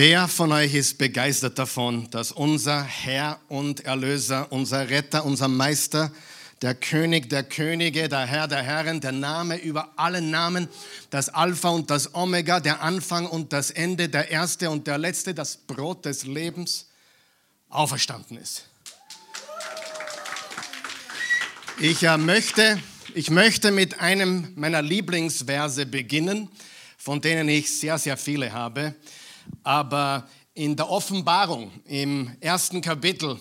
Wer von euch ist begeistert davon, dass unser Herr und Erlöser, unser Retter, unser Meister, der König der Könige, der Herr der Herren, der Name über alle Namen, das Alpha und das Omega, der Anfang und das Ende, der Erste und der Letzte, das Brot des Lebens, auferstanden ist. Ich äh, möchte, ich möchte mit einem meiner Lieblingsverse beginnen, von denen ich sehr, sehr viele habe. Aber in der Offenbarung im ersten Kapitel,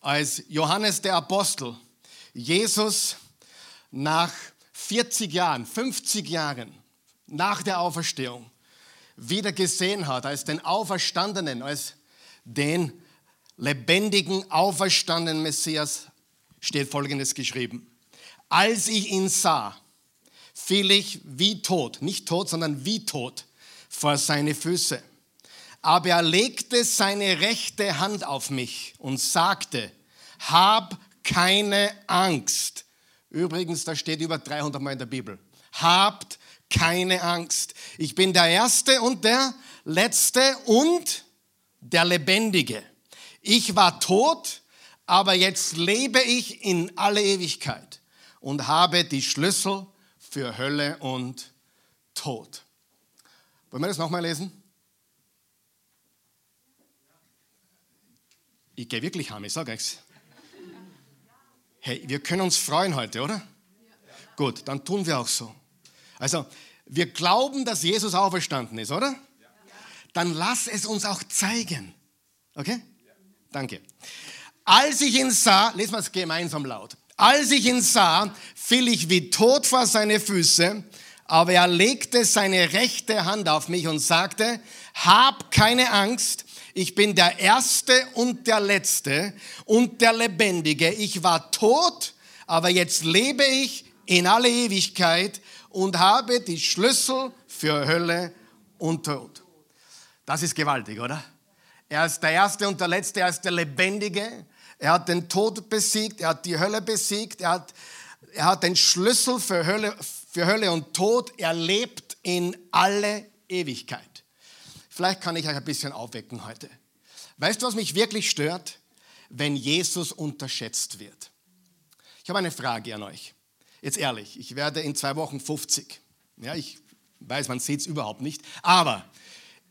als Johannes der Apostel Jesus nach 40 Jahren, 50 Jahren nach der Auferstehung wieder gesehen hat, als den Auferstandenen, als den lebendigen, auferstandenen Messias, steht Folgendes geschrieben. Als ich ihn sah, fiel ich wie tot, nicht tot, sondern wie tot vor seine Füße. Aber er legte seine rechte Hand auf mich und sagte, hab keine Angst. Übrigens, da steht über 300 Mal in der Bibel. Habt keine Angst. Ich bin der Erste und der Letzte und der Lebendige. Ich war tot, aber jetzt lebe ich in alle Ewigkeit und habe die Schlüssel für Hölle und Tod. Wollen wir das nochmal lesen? Ich gehe wirklich heim, ich sage euch. Hey, wir können uns freuen heute, oder? Gut, dann tun wir auch so. Also, wir glauben, dass Jesus auferstanden ist, oder? Dann lass es uns auch zeigen. Okay? Danke. Als ich ihn sah, lesen wir es gemeinsam laut. Als ich ihn sah, fiel ich wie tot vor seine Füße, aber er legte seine rechte Hand auf mich und sagte, hab keine Angst, ich bin der Erste und der Letzte und der Lebendige. Ich war tot, aber jetzt lebe ich in alle Ewigkeit und habe die Schlüssel für Hölle und Tod. Das ist gewaltig, oder? Er ist der Erste und der Letzte, er ist der Lebendige. Er hat den Tod besiegt, er hat die Hölle besiegt, er hat, er hat den Schlüssel für Hölle, für Hölle und Tod. Er lebt in alle Ewigkeit. Vielleicht kann ich euch ein bisschen aufwecken heute. Weißt du, was mich wirklich stört? Wenn Jesus unterschätzt wird. Ich habe eine Frage an euch. Jetzt ehrlich, ich werde in zwei Wochen 50. Ja, ich weiß, man sieht es überhaupt nicht. Aber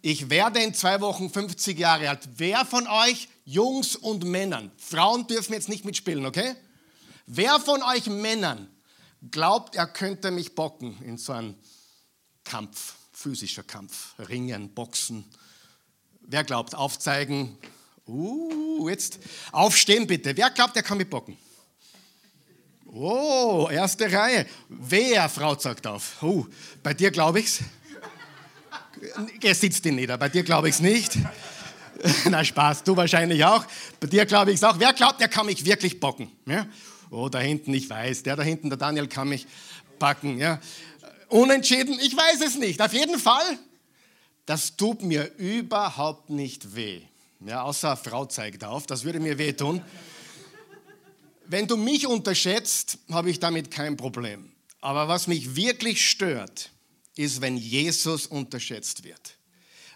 ich werde in zwei Wochen 50 Jahre alt. Wer von euch, Jungs und Männern, Frauen dürfen jetzt nicht mitspielen, okay? Wer von euch Männern glaubt, er könnte mich bocken in so einem Kampf? Physischer Kampf, Ringen, Boxen. Wer glaubt, aufzeigen? Uh, jetzt aufstehen bitte. Wer glaubt, er kann mich bocken? Oh, erste Reihe. Wer, Frau, sagt auf? Uh, bei dir glaube ich's. Er sitzt ihn nieder. Bei dir glaube ich's nicht. Na Spaß, du wahrscheinlich auch. Bei dir glaube ich's auch. Wer glaubt, er kann mich wirklich bocken? Ja? Oh, da hinten, ich weiß, der da hinten, der Daniel kann mich backen. Ja? Unentschieden? Ich weiß es nicht. Auf jeden Fall, das tut mir überhaupt nicht weh. Ja, außer Frau zeigt auf, das würde mir wehtun. Wenn du mich unterschätzt, habe ich damit kein Problem. Aber was mich wirklich stört, ist, wenn Jesus unterschätzt wird.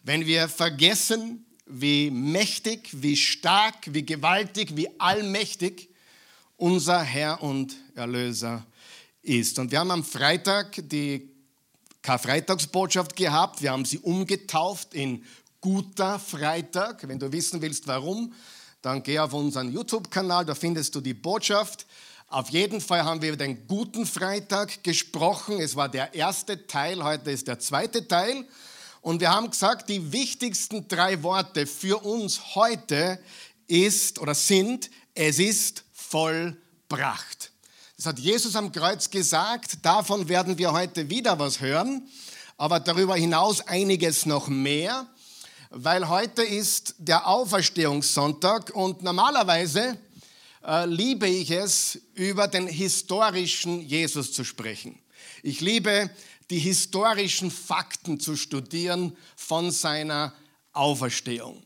Wenn wir vergessen, wie mächtig, wie stark, wie gewaltig, wie allmächtig unser Herr und Erlöser ist. Und wir haben am Freitag die Karfreitagsbotschaft gehabt. Wir haben sie umgetauft in Guter Freitag. Wenn du wissen willst, warum, dann geh auf unseren YouTube-Kanal, da findest du die Botschaft. Auf jeden Fall haben wir über den guten Freitag gesprochen. Es war der erste Teil, heute ist der zweite Teil. Und wir haben gesagt, die wichtigsten drei Worte für uns heute ist oder sind, es ist vollbracht. Das hat Jesus am Kreuz gesagt. Davon werden wir heute wieder was hören. Aber darüber hinaus einiges noch mehr, weil heute ist der Auferstehungssonntag und normalerweise äh, liebe ich es, über den historischen Jesus zu sprechen. Ich liebe die historischen Fakten zu studieren von seiner Auferstehung.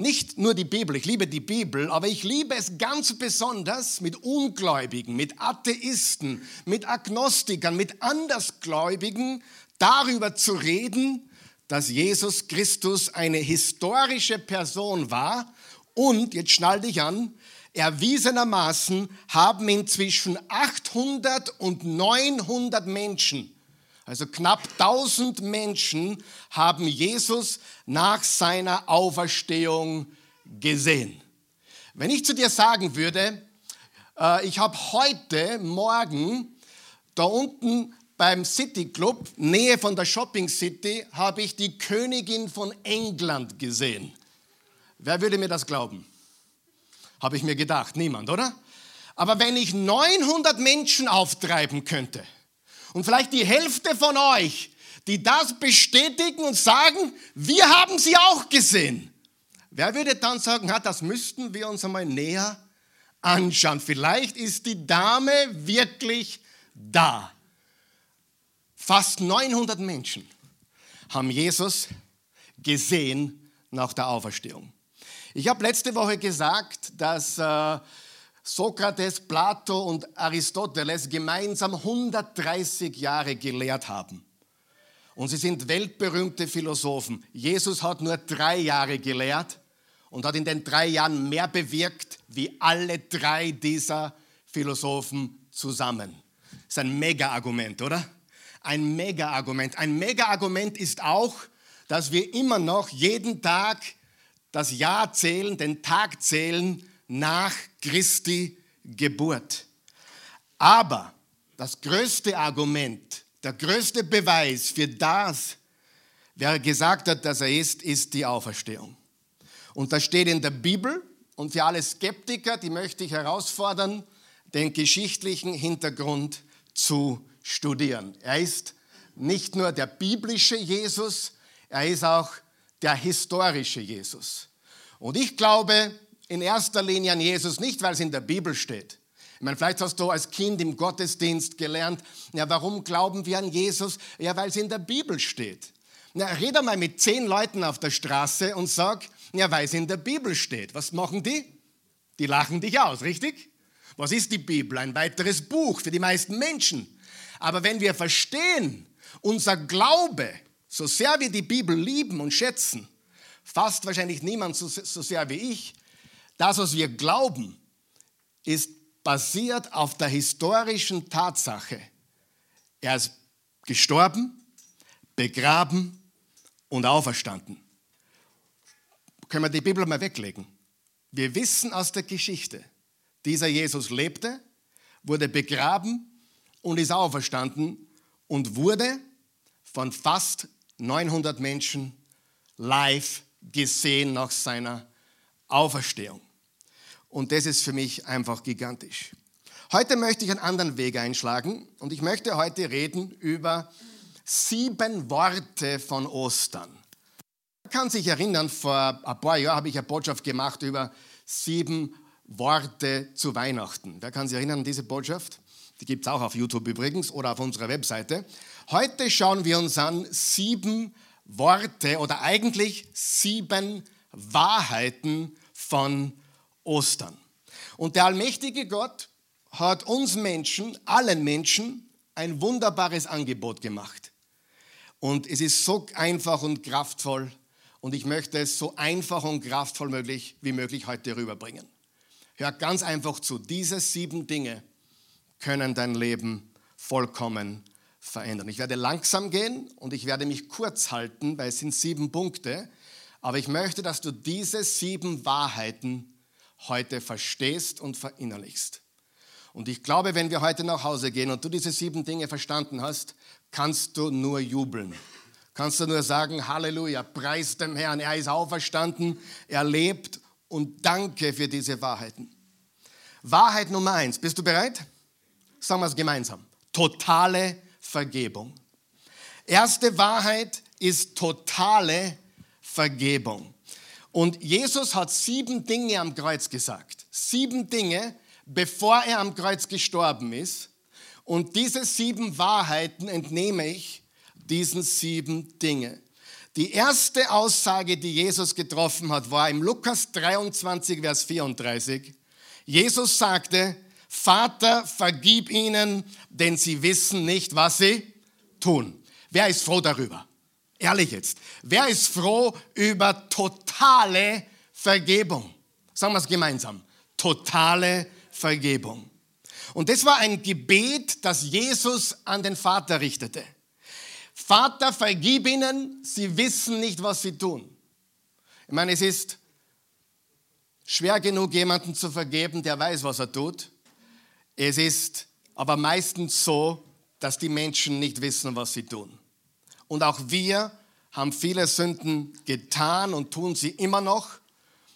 Nicht nur die Bibel, ich liebe die Bibel, aber ich liebe es ganz besonders mit Ungläubigen, mit Atheisten, mit Agnostikern, mit Andersgläubigen darüber zu reden, dass Jesus Christus eine historische Person war und, jetzt schnall dich an, erwiesenermaßen haben inzwischen 800 und 900 Menschen, also knapp 1000 Menschen, haben Jesus nach seiner Auferstehung gesehen. Wenn ich zu dir sagen würde, äh, ich habe heute Morgen da unten beim City Club, Nähe von der Shopping City, habe ich die Königin von England gesehen. Wer würde mir das glauben? Habe ich mir gedacht, niemand, oder? Aber wenn ich 900 Menschen auftreiben könnte und vielleicht die Hälfte von euch, die das bestätigen und sagen, wir haben sie auch gesehen, wer würde dann sagen, ja, das müssten wir uns einmal näher anschauen. Vielleicht ist die Dame wirklich da. Fast 900 Menschen haben Jesus gesehen nach der Auferstehung. Ich habe letzte Woche gesagt, dass äh, Sokrates, Plato und Aristoteles gemeinsam 130 Jahre gelehrt haben. Und sie sind weltberühmte Philosophen. Jesus hat nur drei Jahre gelehrt und hat in den drei Jahren mehr bewirkt wie alle drei dieser Philosophen zusammen. Das ist ein Mega-Argument, oder? Ein Mega-Argument. Ein Mega-Argument ist auch, dass wir immer noch jeden Tag das Jahr zählen, den Tag zählen nach Christi Geburt. Aber das größte Argument, der größte Beweis für das, wer gesagt hat, dass er ist, ist die Auferstehung. Und das steht in der Bibel. Und für alle Skeptiker, die möchte ich herausfordern, den geschichtlichen Hintergrund zu studieren. Er ist nicht nur der biblische Jesus, er ist auch der historische Jesus. Und ich glaube in erster Linie an Jesus nicht, weil es in der Bibel steht. Ich meine, vielleicht hast du als Kind im Gottesdienst gelernt, ja, warum glauben wir an Jesus? Ja, weil es in der Bibel steht. Na, red mal mit zehn Leuten auf der Straße und sag, ja, weil es in der Bibel steht. Was machen die? Die lachen dich aus, richtig? Was ist die Bibel? Ein weiteres Buch für die meisten Menschen. Aber wenn wir verstehen, unser Glaube so sehr wir die Bibel lieben und schätzen, fast wahrscheinlich niemand so sehr wie ich, das, was wir glauben, ist basiert auf der historischen Tatsache. Er ist gestorben, begraben und auferstanden. Können wir die Bibel mal weglegen? Wir wissen aus der Geschichte, dieser Jesus lebte, wurde begraben und ist auferstanden und wurde von fast 900 Menschen live gesehen nach seiner Auferstehung. Und das ist für mich einfach gigantisch. Heute möchte ich einen anderen Weg einschlagen und ich möchte heute reden über sieben Worte von Ostern. Man kann sich erinnern, vor ein paar Jahren habe ich eine Botschaft gemacht über sieben Worte zu Weihnachten. Wer kann sich erinnern an diese Botschaft? Die gibt es auch auf YouTube übrigens oder auf unserer Webseite. Heute schauen wir uns an sieben Worte oder eigentlich sieben Wahrheiten von Ostern. Und der allmächtige Gott hat uns Menschen, allen Menschen, ein wunderbares Angebot gemacht. Und es ist so einfach und kraftvoll und ich möchte es so einfach und kraftvoll möglich, wie möglich heute rüberbringen. Hör ganz einfach zu. Diese sieben Dinge können dein Leben vollkommen verändern. Ich werde langsam gehen und ich werde mich kurz halten, weil es sind sieben Punkte. Aber ich möchte, dass du diese sieben Wahrheiten heute verstehst und verinnerlichst. Und ich glaube, wenn wir heute nach Hause gehen und du diese sieben Dinge verstanden hast, kannst du nur jubeln. Kannst du nur sagen, Halleluja, preis dem Herrn, er ist auferstanden, er lebt und danke für diese Wahrheiten. Wahrheit Nummer eins, bist du bereit? Sagen wir es gemeinsam. Totale Vergebung. Erste Wahrheit ist totale Vergebung. Und Jesus hat sieben Dinge am Kreuz gesagt. Sieben Dinge, bevor er am Kreuz gestorben ist. Und diese sieben Wahrheiten entnehme ich diesen sieben Dinge. Die erste Aussage, die Jesus getroffen hat, war im Lukas 23, Vers 34. Jesus sagte, Vater, vergib ihnen, denn sie wissen nicht, was sie tun. Wer ist froh darüber? Ehrlich jetzt. Wer ist froh über totale Vergebung? Sagen wir es gemeinsam. Totale Vergebung. Und das war ein Gebet, das Jesus an den Vater richtete. Vater, vergib ihnen, sie wissen nicht, was sie tun. Ich meine, es ist schwer genug, jemanden zu vergeben, der weiß, was er tut. Es ist aber meistens so, dass die Menschen nicht wissen, was sie tun. Und auch wir haben viele Sünden getan und tun sie immer noch.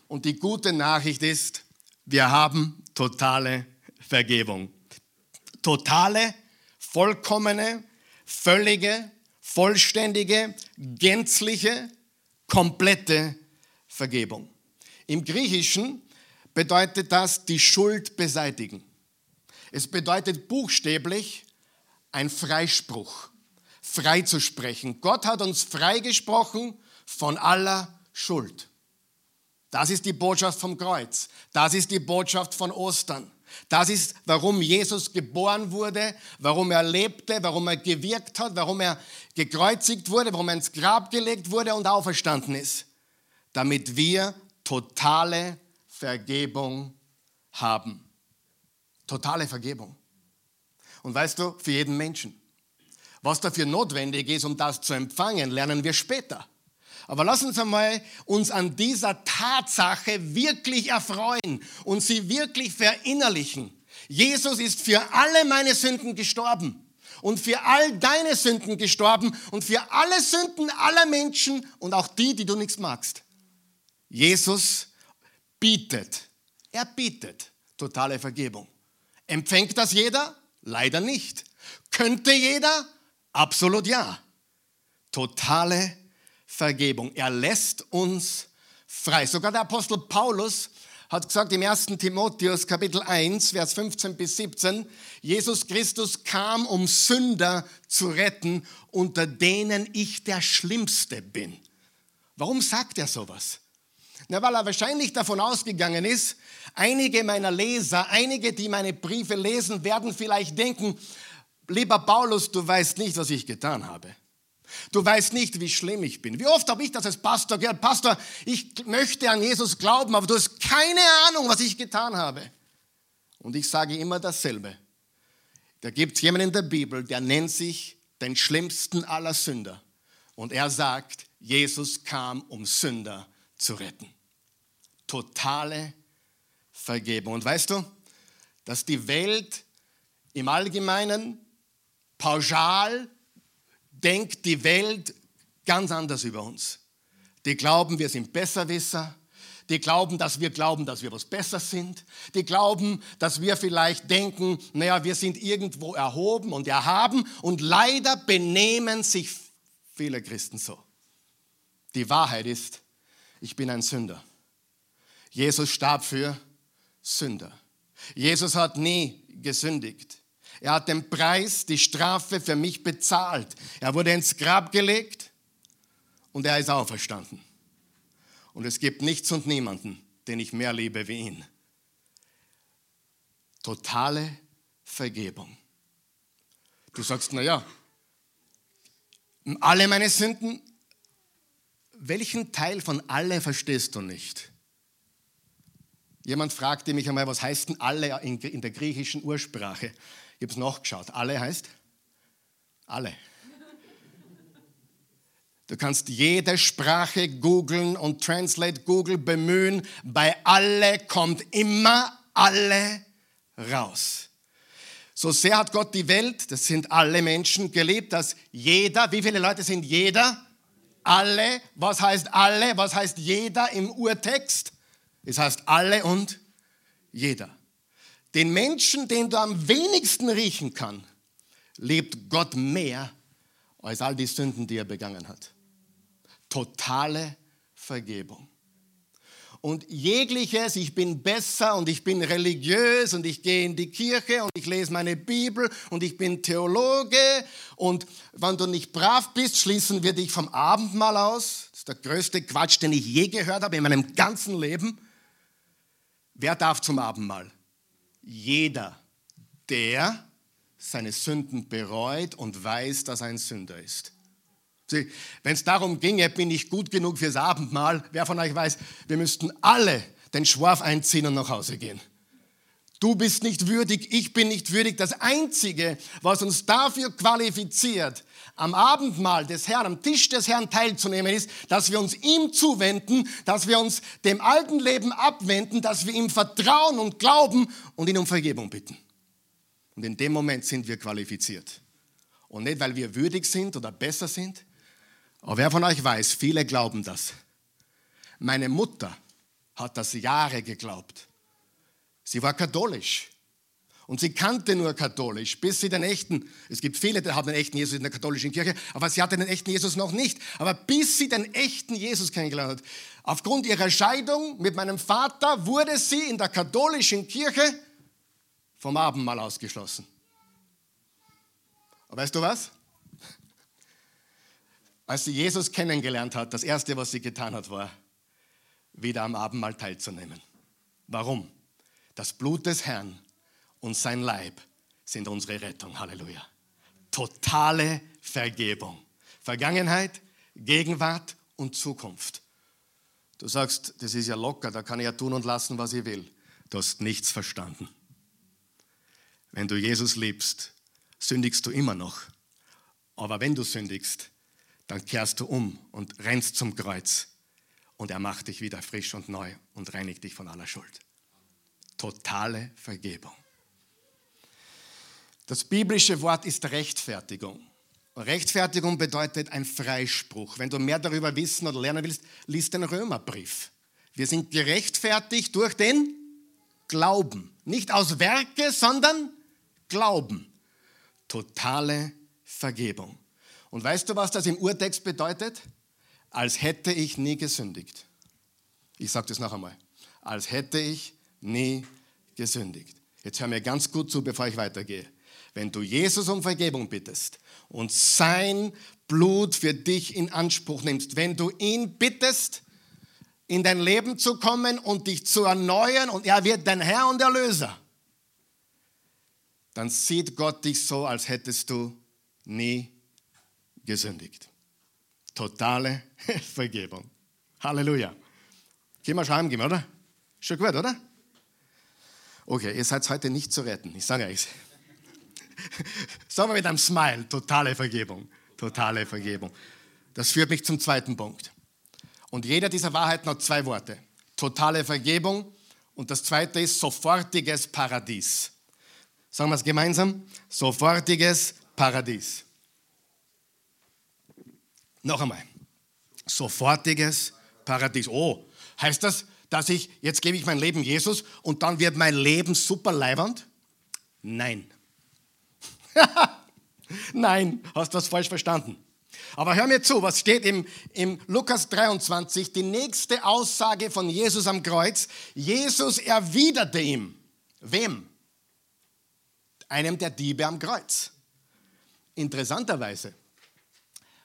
Und die gute Nachricht ist, wir haben totale Vergebung. Totale, vollkommene, völlige, vollständige, gänzliche, komplette Vergebung. Im Griechischen bedeutet das die Schuld beseitigen. Es bedeutet buchstäblich ein Freispruch, freizusprechen. Gott hat uns freigesprochen von aller Schuld. Das ist die Botschaft vom Kreuz. Das ist die Botschaft von Ostern. Das ist, warum Jesus geboren wurde, warum er lebte, warum er gewirkt hat, warum er gekreuzigt wurde, warum er ins Grab gelegt wurde und auferstanden ist. Damit wir totale Vergebung haben. Totale Vergebung. Und weißt du, für jeden Menschen. Was dafür notwendig ist, um das zu empfangen, lernen wir später. Aber lass uns einmal uns an dieser Tatsache wirklich erfreuen und sie wirklich verinnerlichen. Jesus ist für alle meine Sünden gestorben und für all deine Sünden gestorben und für alle Sünden aller Menschen und auch die, die du nichts magst. Jesus bietet, er bietet totale Vergebung. Empfängt das jeder? Leider nicht. Könnte jeder? Absolut ja. Totale Vergebung. Er lässt uns frei. Sogar der Apostel Paulus hat gesagt im 1. Timotheus Kapitel 1, Vers 15 bis 17, Jesus Christus kam, um Sünder zu retten, unter denen ich der Schlimmste bin. Warum sagt er sowas? Na, weil er wahrscheinlich davon ausgegangen ist, einige meiner Leser, einige, die meine Briefe lesen, werden vielleicht denken, lieber Paulus, du weißt nicht, was ich getan habe. Du weißt nicht, wie schlimm ich bin. Wie oft habe ich das als Pastor gehört? Pastor, ich möchte an Jesus glauben, aber du hast keine Ahnung, was ich getan habe. Und ich sage immer dasselbe. Da gibt es jemanden in der Bibel, der nennt sich den schlimmsten aller Sünder. Und er sagt, Jesus kam, um Sünder zu retten. Totale Vergebung. Und weißt du, dass die Welt im Allgemeinen pauschal denkt die Welt ganz anders über uns. Die glauben, wir sind Besserwisser. Die glauben, dass wir glauben, dass wir was besser sind. Die glauben, dass wir vielleicht denken, naja, wir sind irgendwo erhoben und erhaben. Und leider benehmen sich viele Christen so. Die Wahrheit ist, ich bin ein Sünder. Jesus starb für Sünder. Jesus hat nie gesündigt. Er hat den Preis, die Strafe für mich bezahlt. Er wurde ins Grab gelegt und er ist auferstanden. Und es gibt nichts und niemanden, den ich mehr liebe wie ihn. Totale Vergebung. Du sagst, naja, alle meine Sünden, welchen Teil von alle verstehst du nicht? Jemand fragte mich einmal, was heißt denn alle in der griechischen Ursprache? Ich habe es nachgeschaut. Alle heißt? Alle. Du kannst jede Sprache googeln und Translate Google bemühen. Bei alle kommt immer alle raus. So sehr hat Gott die Welt, das sind alle Menschen, geliebt, dass jeder, wie viele Leute sind jeder? Alle. Was heißt alle? Was heißt jeder im Urtext? Es heißt alle und jeder. Den Menschen, den du am wenigsten riechen kann, lebt Gott mehr als all die Sünden, die er begangen hat. Totale Vergebung. Und jegliches, ich bin besser und ich bin religiös und ich gehe in die Kirche und ich lese meine Bibel und ich bin Theologe und wenn du nicht brav bist, schließen wir dich vom Abendmahl aus. Das ist der größte Quatsch, den ich je gehört habe in meinem ganzen Leben. Wer darf zum Abendmahl? Jeder, der seine Sünden bereut und weiß, dass er ein Sünder ist. Wenn es darum ginge, bin ich gut genug fürs Abendmahl, wer von euch weiß, wir müssten alle den Schwarf einziehen und nach Hause gehen. Du bist nicht würdig, ich bin nicht würdig. Das Einzige, was uns dafür qualifiziert, am Abendmahl des Herrn, am Tisch des Herrn teilzunehmen, ist, dass wir uns ihm zuwenden, dass wir uns dem alten Leben abwenden, dass wir ihm vertrauen und glauben und ihn um Vergebung bitten. Und in dem Moment sind wir qualifiziert. Und nicht, weil wir würdig sind oder besser sind. Aber wer von euch weiß, viele glauben das. Meine Mutter hat das Jahre geglaubt. Sie war katholisch. Und sie kannte nur katholisch, bis sie den echten, es gibt viele, die haben den echten Jesus in der katholischen Kirche, aber sie hatte den echten Jesus noch nicht. Aber bis sie den echten Jesus kennengelernt hat, aufgrund ihrer Scheidung mit meinem Vater, wurde sie in der katholischen Kirche vom Abendmahl ausgeschlossen. Aber weißt du was? Als sie Jesus kennengelernt hat, das Erste, was sie getan hat, war, wieder am Abendmahl teilzunehmen. Warum? Das Blut des Herrn und sein Leib sind unsere Rettung. Halleluja. Totale Vergebung. Vergangenheit, Gegenwart und Zukunft. Du sagst, das ist ja locker, da kann ich ja tun und lassen, was ich will. Du hast nichts verstanden. Wenn du Jesus liebst, sündigst du immer noch. Aber wenn du sündigst, dann kehrst du um und rennst zum Kreuz und er macht dich wieder frisch und neu und reinigt dich von aller Schuld totale Vergebung. Das biblische Wort ist Rechtfertigung. Rechtfertigung bedeutet ein Freispruch. Wenn du mehr darüber wissen oder lernen willst, lies den Römerbrief. Wir sind gerechtfertigt durch den Glauben. Nicht aus Werke, sondern Glauben. Totale Vergebung. Und weißt du, was das im Urtext bedeutet? Als hätte ich nie gesündigt. Ich sage das noch einmal. Als hätte ich nie gesündigt. Jetzt hör mir ganz gut zu, bevor ich weitergehe. Wenn du Jesus um Vergebung bittest und sein Blut für dich in Anspruch nimmst, wenn du ihn bittest, in dein Leben zu kommen und dich zu erneuern und er wird dein Herr und Erlöser, dann sieht Gott dich so, als hättest du nie gesündigt. Totale Vergebung. Halleluja. Gehen wir schreiben, oder? Schon gut, oder? Okay, ihr seid heute nicht zu retten, ich sage euch. Sagen wir mit einem Smile, totale Vergebung, totale Vergebung. Das führt mich zum zweiten Punkt. Und jeder dieser Wahrheiten hat zwei Worte. Totale Vergebung und das zweite ist sofortiges Paradies. Sagen wir es gemeinsam? Sofortiges Paradies. Noch einmal. Sofortiges Paradies. Oh, heißt das, dass ich, jetzt gebe ich mein Leben Jesus und dann wird mein Leben super leibernd? Nein. Nein, hast du das falsch verstanden. Aber hör mir zu, was steht im, im Lukas 23, die nächste Aussage von Jesus am Kreuz. Jesus erwiderte ihm. Wem? Einem der Diebe am Kreuz. Interessanterweise,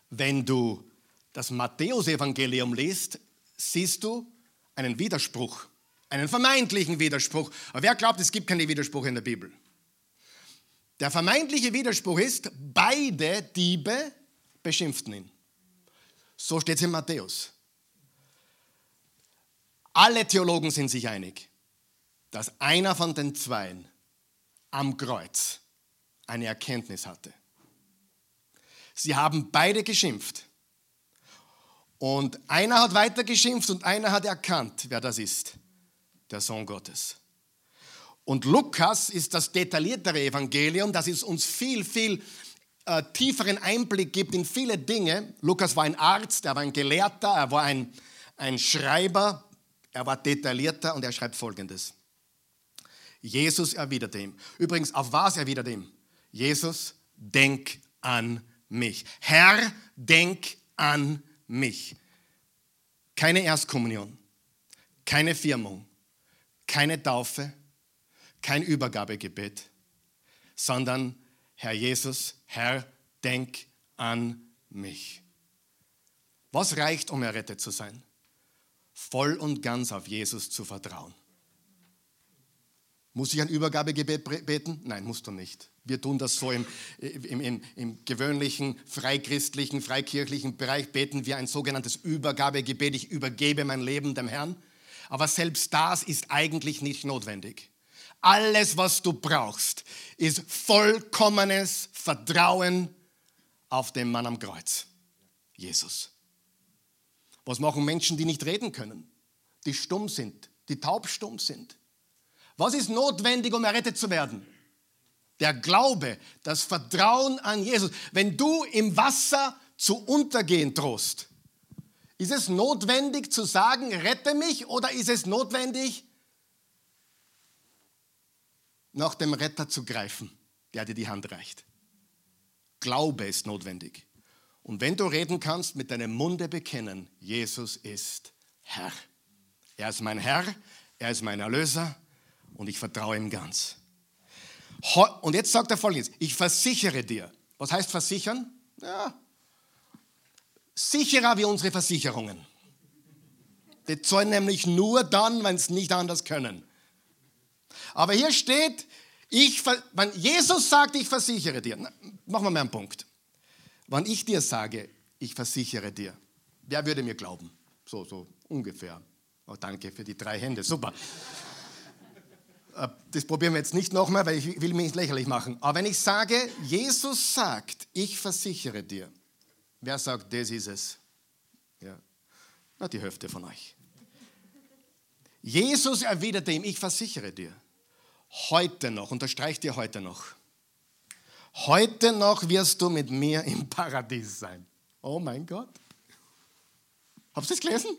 wenn du das Matthäusevangelium liest, siehst du, einen Widerspruch, einen vermeintlichen Widerspruch. Aber wer glaubt, es gibt keine Widersprüche in der Bibel? Der vermeintliche Widerspruch ist, beide Diebe beschimpften ihn. So steht es in Matthäus. Alle Theologen sind sich einig, dass einer von den Zweien am Kreuz eine Erkenntnis hatte. Sie haben beide geschimpft. Und einer hat weiter geschimpft und einer hat erkannt, wer das ist. Der Sohn Gottes. Und Lukas ist das detailliertere Evangelium, das es uns viel, viel äh, tieferen Einblick gibt in viele Dinge. Lukas war ein Arzt, er war ein Gelehrter, er war ein, ein Schreiber, er war detaillierter und er schreibt folgendes. Jesus erwiderte ihm. Übrigens, auf was erwiderte ihm? Jesus, denk an mich. Herr, denk an mich mich. Keine Erstkommunion, keine Firmung, keine Taufe, kein Übergabegebet, sondern Herr Jesus, Herr, denk an mich. Was reicht, um errettet zu sein? Voll und ganz auf Jesus zu vertrauen. Muss ich ein Übergabegebet beten? Nein, musst du nicht. Wir tun das so im, im, im, im gewöhnlichen, freikristlichen, freikirchlichen Bereich, beten wir ein sogenanntes Übergabegebet. Ich übergebe mein Leben dem Herrn. Aber selbst das ist eigentlich nicht notwendig. Alles, was du brauchst, ist vollkommenes Vertrauen auf den Mann am Kreuz, Jesus. Was machen Menschen, die nicht reden können, die stumm sind, die taubstumm sind? Was ist notwendig, um errettet zu werden? Der Glaube, das Vertrauen an Jesus. Wenn du im Wasser zu untergehen drohst, ist es notwendig zu sagen, rette mich oder ist es notwendig, nach dem Retter zu greifen, der dir die Hand reicht? Glaube ist notwendig. Und wenn du reden kannst, mit deinem Munde bekennen, Jesus ist Herr. Er ist mein Herr, er ist mein Erlöser und ich vertraue ihm ganz. Und jetzt sagt er folgendes, ich versichere dir. Was heißt versichern? Ja, sicherer wie unsere Versicherungen. Die zahlen nämlich nur dann, wenn es nicht anders können. Aber hier steht, ich, wenn Jesus sagt, ich versichere dir, machen wir mal einen Punkt. Wenn ich dir sage, ich versichere dir, wer würde mir glauben? So, so ungefähr. Oh, danke für die drei Hände, super. Äh, das probieren wir jetzt nicht nochmal, weil ich will mich nicht lächerlich machen. Aber wenn ich sage, Jesus sagt, ich versichere dir, wer sagt, das ist es? Ja, na, die Hälfte von euch. Jesus erwiderte ihm, ich versichere dir, heute noch, unterstreicht dir heute noch, heute noch wirst du mit mir im Paradies sein. Oh mein Gott. Habt ihr das gelesen?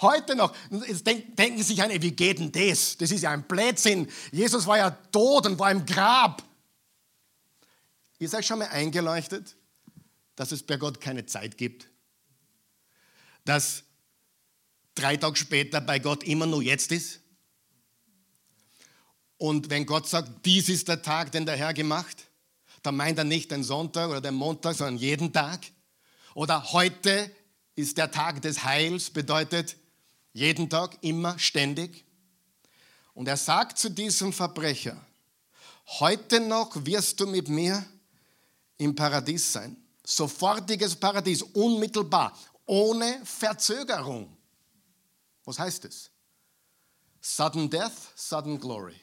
Heute noch. Jetzt denken sich eine, wie geht denn das? Das ist ja ein Blödsinn. Jesus war ja tot und war im Grab. Ist euch schon mal eingeleuchtet, dass es bei Gott keine Zeit gibt? Dass drei Tage später bei Gott immer nur jetzt ist? Und wenn Gott sagt, dies ist der Tag, den der Herr gemacht, dann meint er nicht den Sonntag oder den Montag, sondern jeden Tag. Oder heute ist der Tag des Heils, bedeutet, jeden Tag, immer, ständig. Und er sagt zu diesem Verbrecher, heute noch wirst du mit mir im Paradies sein. Sofortiges Paradies, unmittelbar, ohne Verzögerung. Was heißt es? Sudden Death, Sudden Glory.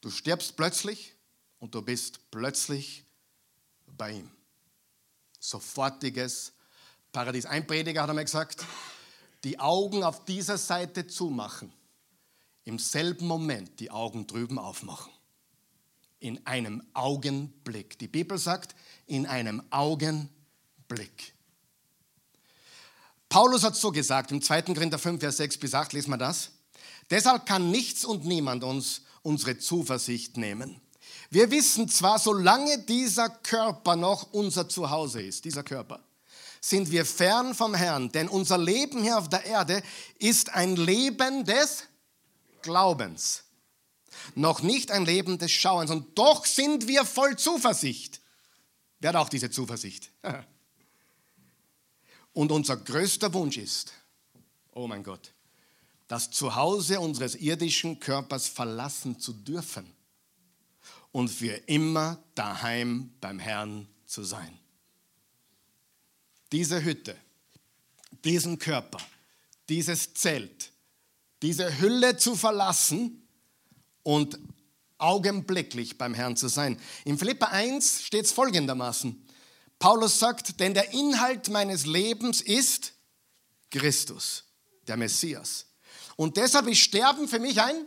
Du stirbst plötzlich und du bist plötzlich bei ihm. Sofortiges Paradies. Ein Prediger hat einmal gesagt, die Augen auf dieser Seite zumachen, im selben Moment die Augen drüben aufmachen. In einem Augenblick. Die Bibel sagt, in einem Augenblick. Paulus hat so gesagt, im 2. Korinther 5, Vers 6 bis 8, lesen wir das. Deshalb kann nichts und niemand uns unsere Zuversicht nehmen. Wir wissen zwar, solange dieser Körper noch unser Zuhause ist, dieser Körper, sind wir fern vom Herrn, denn unser Leben hier auf der Erde ist ein Leben des Glaubens, noch nicht ein Leben des Schauens. Und doch sind wir voll Zuversicht. Wer hat auch diese Zuversicht? Und unser größter Wunsch ist, oh mein Gott, das Zuhause unseres irdischen Körpers verlassen zu dürfen und für immer daheim beim Herrn zu sein diese Hütte, diesen Körper, dieses Zelt, diese Hülle zu verlassen und augenblicklich beim Herrn zu sein. In Philippa 1 steht es folgendermaßen. Paulus sagt, denn der Inhalt meines Lebens ist Christus, der Messias. Und deshalb ist Sterben für mich ein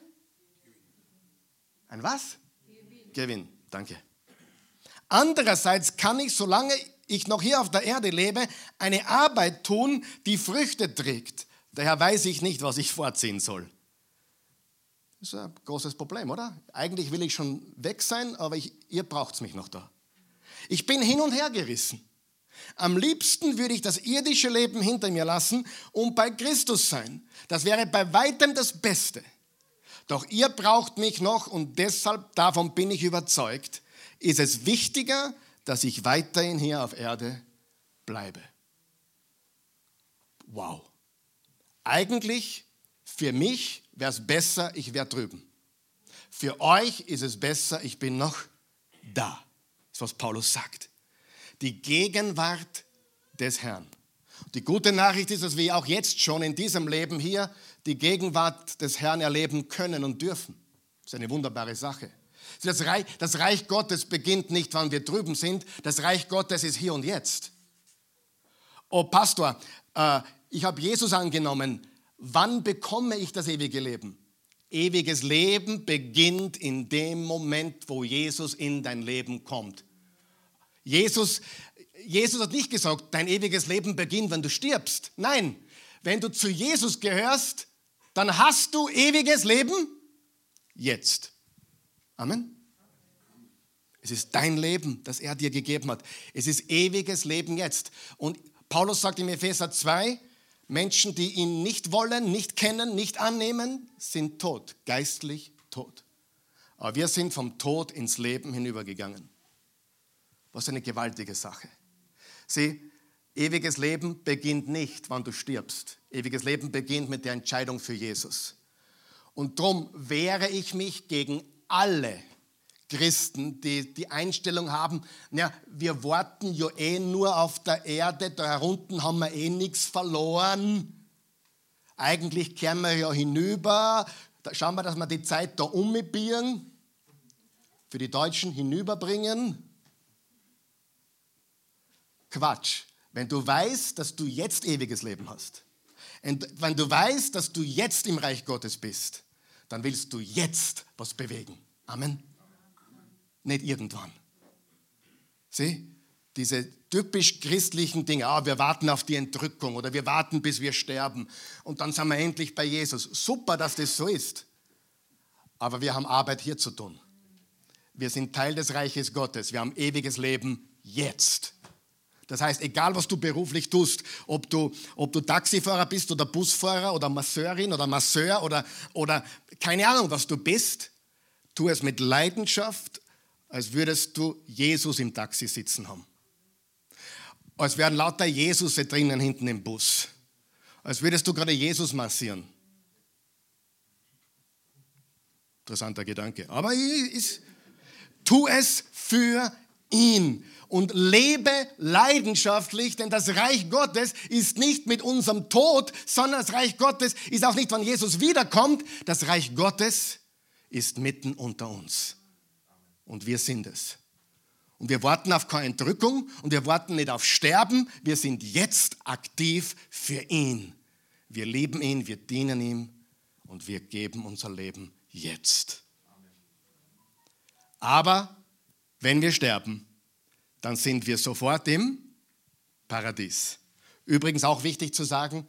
ein was? Gewinn. Gewinn. Danke. Andererseits kann ich, solange ich noch hier auf der Erde lebe, eine Arbeit tun, die Früchte trägt. Daher weiß ich nicht, was ich vorziehen soll. Das ist ein großes Problem, oder? Eigentlich will ich schon weg sein, aber ich, ihr braucht mich noch da. Ich bin hin und her gerissen. Am liebsten würde ich das irdische Leben hinter mir lassen und bei Christus sein. Das wäre bei weitem das Beste. Doch ihr braucht mich noch und deshalb, davon bin ich überzeugt, ist es wichtiger, dass ich weiterhin hier auf Erde bleibe. Wow. Eigentlich für mich wäre es besser, ich wäre drüben. Für euch ist es besser, ich bin noch da. Das ist, was Paulus sagt. Die Gegenwart des Herrn. Die gute Nachricht ist, dass wir auch jetzt schon in diesem Leben hier die Gegenwart des Herrn erleben können und dürfen. Das ist eine wunderbare Sache. Das Reich, das Reich Gottes beginnt nicht, wann wir drüben sind. Das Reich Gottes ist hier und jetzt. Oh Pastor, äh, ich habe Jesus angenommen. Wann bekomme ich das ewige Leben? Ewiges Leben beginnt in dem Moment, wo Jesus in dein Leben kommt. Jesus, Jesus hat nicht gesagt, dein ewiges Leben beginnt, wenn du stirbst. Nein, wenn du zu Jesus gehörst, dann hast du ewiges Leben jetzt. Amen. Es ist dein Leben, das er dir gegeben hat. Es ist ewiges Leben jetzt. Und Paulus sagt im Epheser 2, Menschen, die ihn nicht wollen, nicht kennen, nicht annehmen, sind tot, geistlich tot. Aber wir sind vom Tod ins Leben hinübergegangen. Was eine gewaltige Sache. Sieh, ewiges Leben beginnt nicht, wann du stirbst. Ewiges Leben beginnt mit der Entscheidung für Jesus. Und darum wehre ich mich gegen alle Christen, die die Einstellung haben, ja, wir warten ja eh nur auf der Erde, da unten haben wir eh nichts verloren. Eigentlich kehren wir ja hinüber. Da schauen wir, dass wir die Zeit da umbiegen, für die Deutschen hinüberbringen. Quatsch. Wenn du weißt, dass du jetzt ewiges Leben hast, wenn du weißt, dass du jetzt im Reich Gottes bist, dann willst du jetzt was bewegen. Amen. Nicht irgendwann. Sieh, diese typisch christlichen Dinge, ah, wir warten auf die Entrückung oder wir warten, bis wir sterben und dann sind wir endlich bei Jesus. Super, dass das so ist. Aber wir haben Arbeit hier zu tun. Wir sind Teil des Reiches Gottes. Wir haben ewiges Leben jetzt. Das heißt, egal was du beruflich tust, ob du, ob du Taxifahrer bist oder Busfahrer oder Masseurin oder Masseur oder, oder keine Ahnung, was du bist, tu es mit Leidenschaft, als würdest du Jesus im Taxi sitzen haben. Als wären lauter Jesus drinnen hinten im Bus. Als würdest du gerade Jesus massieren. Interessanter Gedanke. Aber ich, tu es für ihn und lebe leidenschaftlich, denn das Reich Gottes ist nicht mit unserem Tod, sondern das Reich Gottes ist auch nicht, wenn Jesus wiederkommt. Das Reich Gottes ist mitten unter uns. Und wir sind es. Und wir warten auf keine Entrückung und wir warten nicht auf Sterben. Wir sind jetzt aktiv für ihn. Wir lieben ihn, wir dienen ihm und wir geben unser Leben jetzt. Aber wenn wir sterben, dann sind wir sofort im Paradies. Übrigens auch wichtig zu sagen,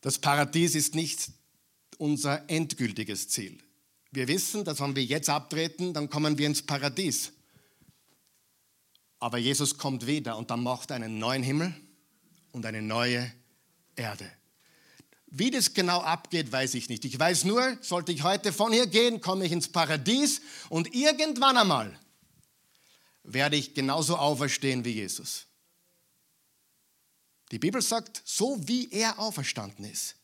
das Paradies ist nicht unser endgültiges Ziel. Wir wissen, dass wenn wir jetzt abtreten, dann kommen wir ins Paradies. Aber Jesus kommt wieder und dann macht er einen neuen Himmel und eine neue Erde. Wie das genau abgeht, weiß ich nicht. Ich weiß nur, sollte ich heute von hier gehen, komme ich ins Paradies und irgendwann einmal werde ich genauso auferstehen wie Jesus. Die Bibel sagt, so wie er auferstanden ist,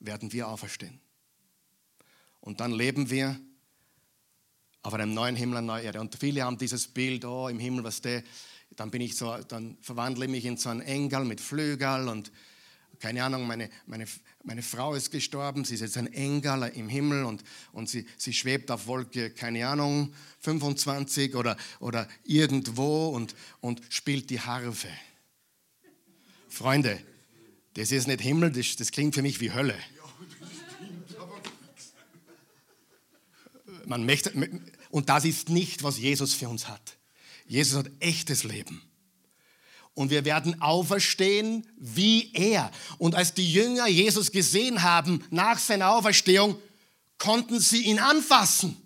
werden wir auferstehen. Und dann leben wir auf einem neuen Himmel, einer neuen Erde. Und viele haben dieses Bild, oh, im Himmel, was der, dann bin ich so, dann verwandle ich mich in so einen Engel mit Flügel und keine Ahnung, meine, meine, meine Frau ist gestorben, sie ist jetzt ein Engel im Himmel und, und sie, sie schwebt auf Wolke, keine Ahnung, 25 oder, oder irgendwo und, und spielt die Harfe. Freunde, das ist nicht Himmel, das, das klingt für mich wie Hölle. Man möchte, und das ist nicht, was Jesus für uns hat. Jesus hat echtes Leben und wir werden auferstehen wie er. Und als die Jünger Jesus gesehen haben nach seiner Auferstehung, konnten sie ihn anfassen.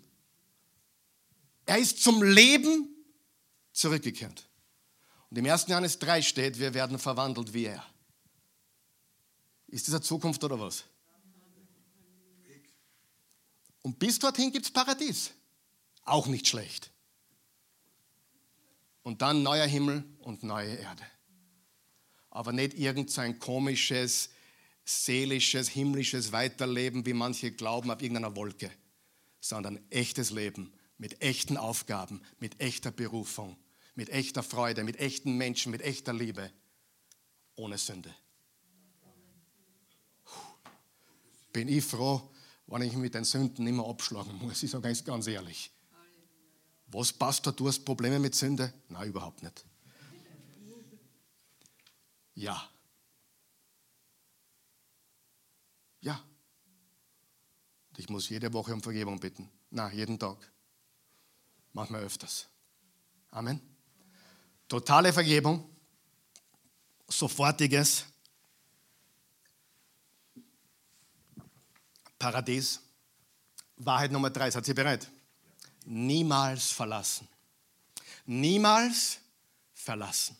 Er ist zum Leben zurückgekehrt. Und im 1. Johannes 3 steht, wir werden verwandelt wie er. Ist das eine Zukunft oder was? Und bis dorthin gibt es Paradies. Auch nicht schlecht und dann neuer Himmel und neue Erde. Aber nicht irgendein komisches, seelisches, himmlisches Weiterleben, wie manche glauben, auf irgendeiner Wolke, sondern echtes Leben mit echten Aufgaben, mit echter Berufung, mit echter Freude, mit echten Menschen, mit echter Liebe, ohne Sünde. Bin ich froh, wenn ich mit den Sünden immer abschlagen muss. Ich sage ganz, ganz ehrlich. Was, Pastor, du hast Probleme mit Sünde? Nein, überhaupt nicht. Ja. Ja. Ich muss jede Woche um Vergebung bitten. Na, jeden Tag. Manchmal öfters. Amen. Totale Vergebung. Sofortiges. Paradies. Wahrheit Nummer drei. Seid ihr bereit? Niemals verlassen. Niemals verlassen.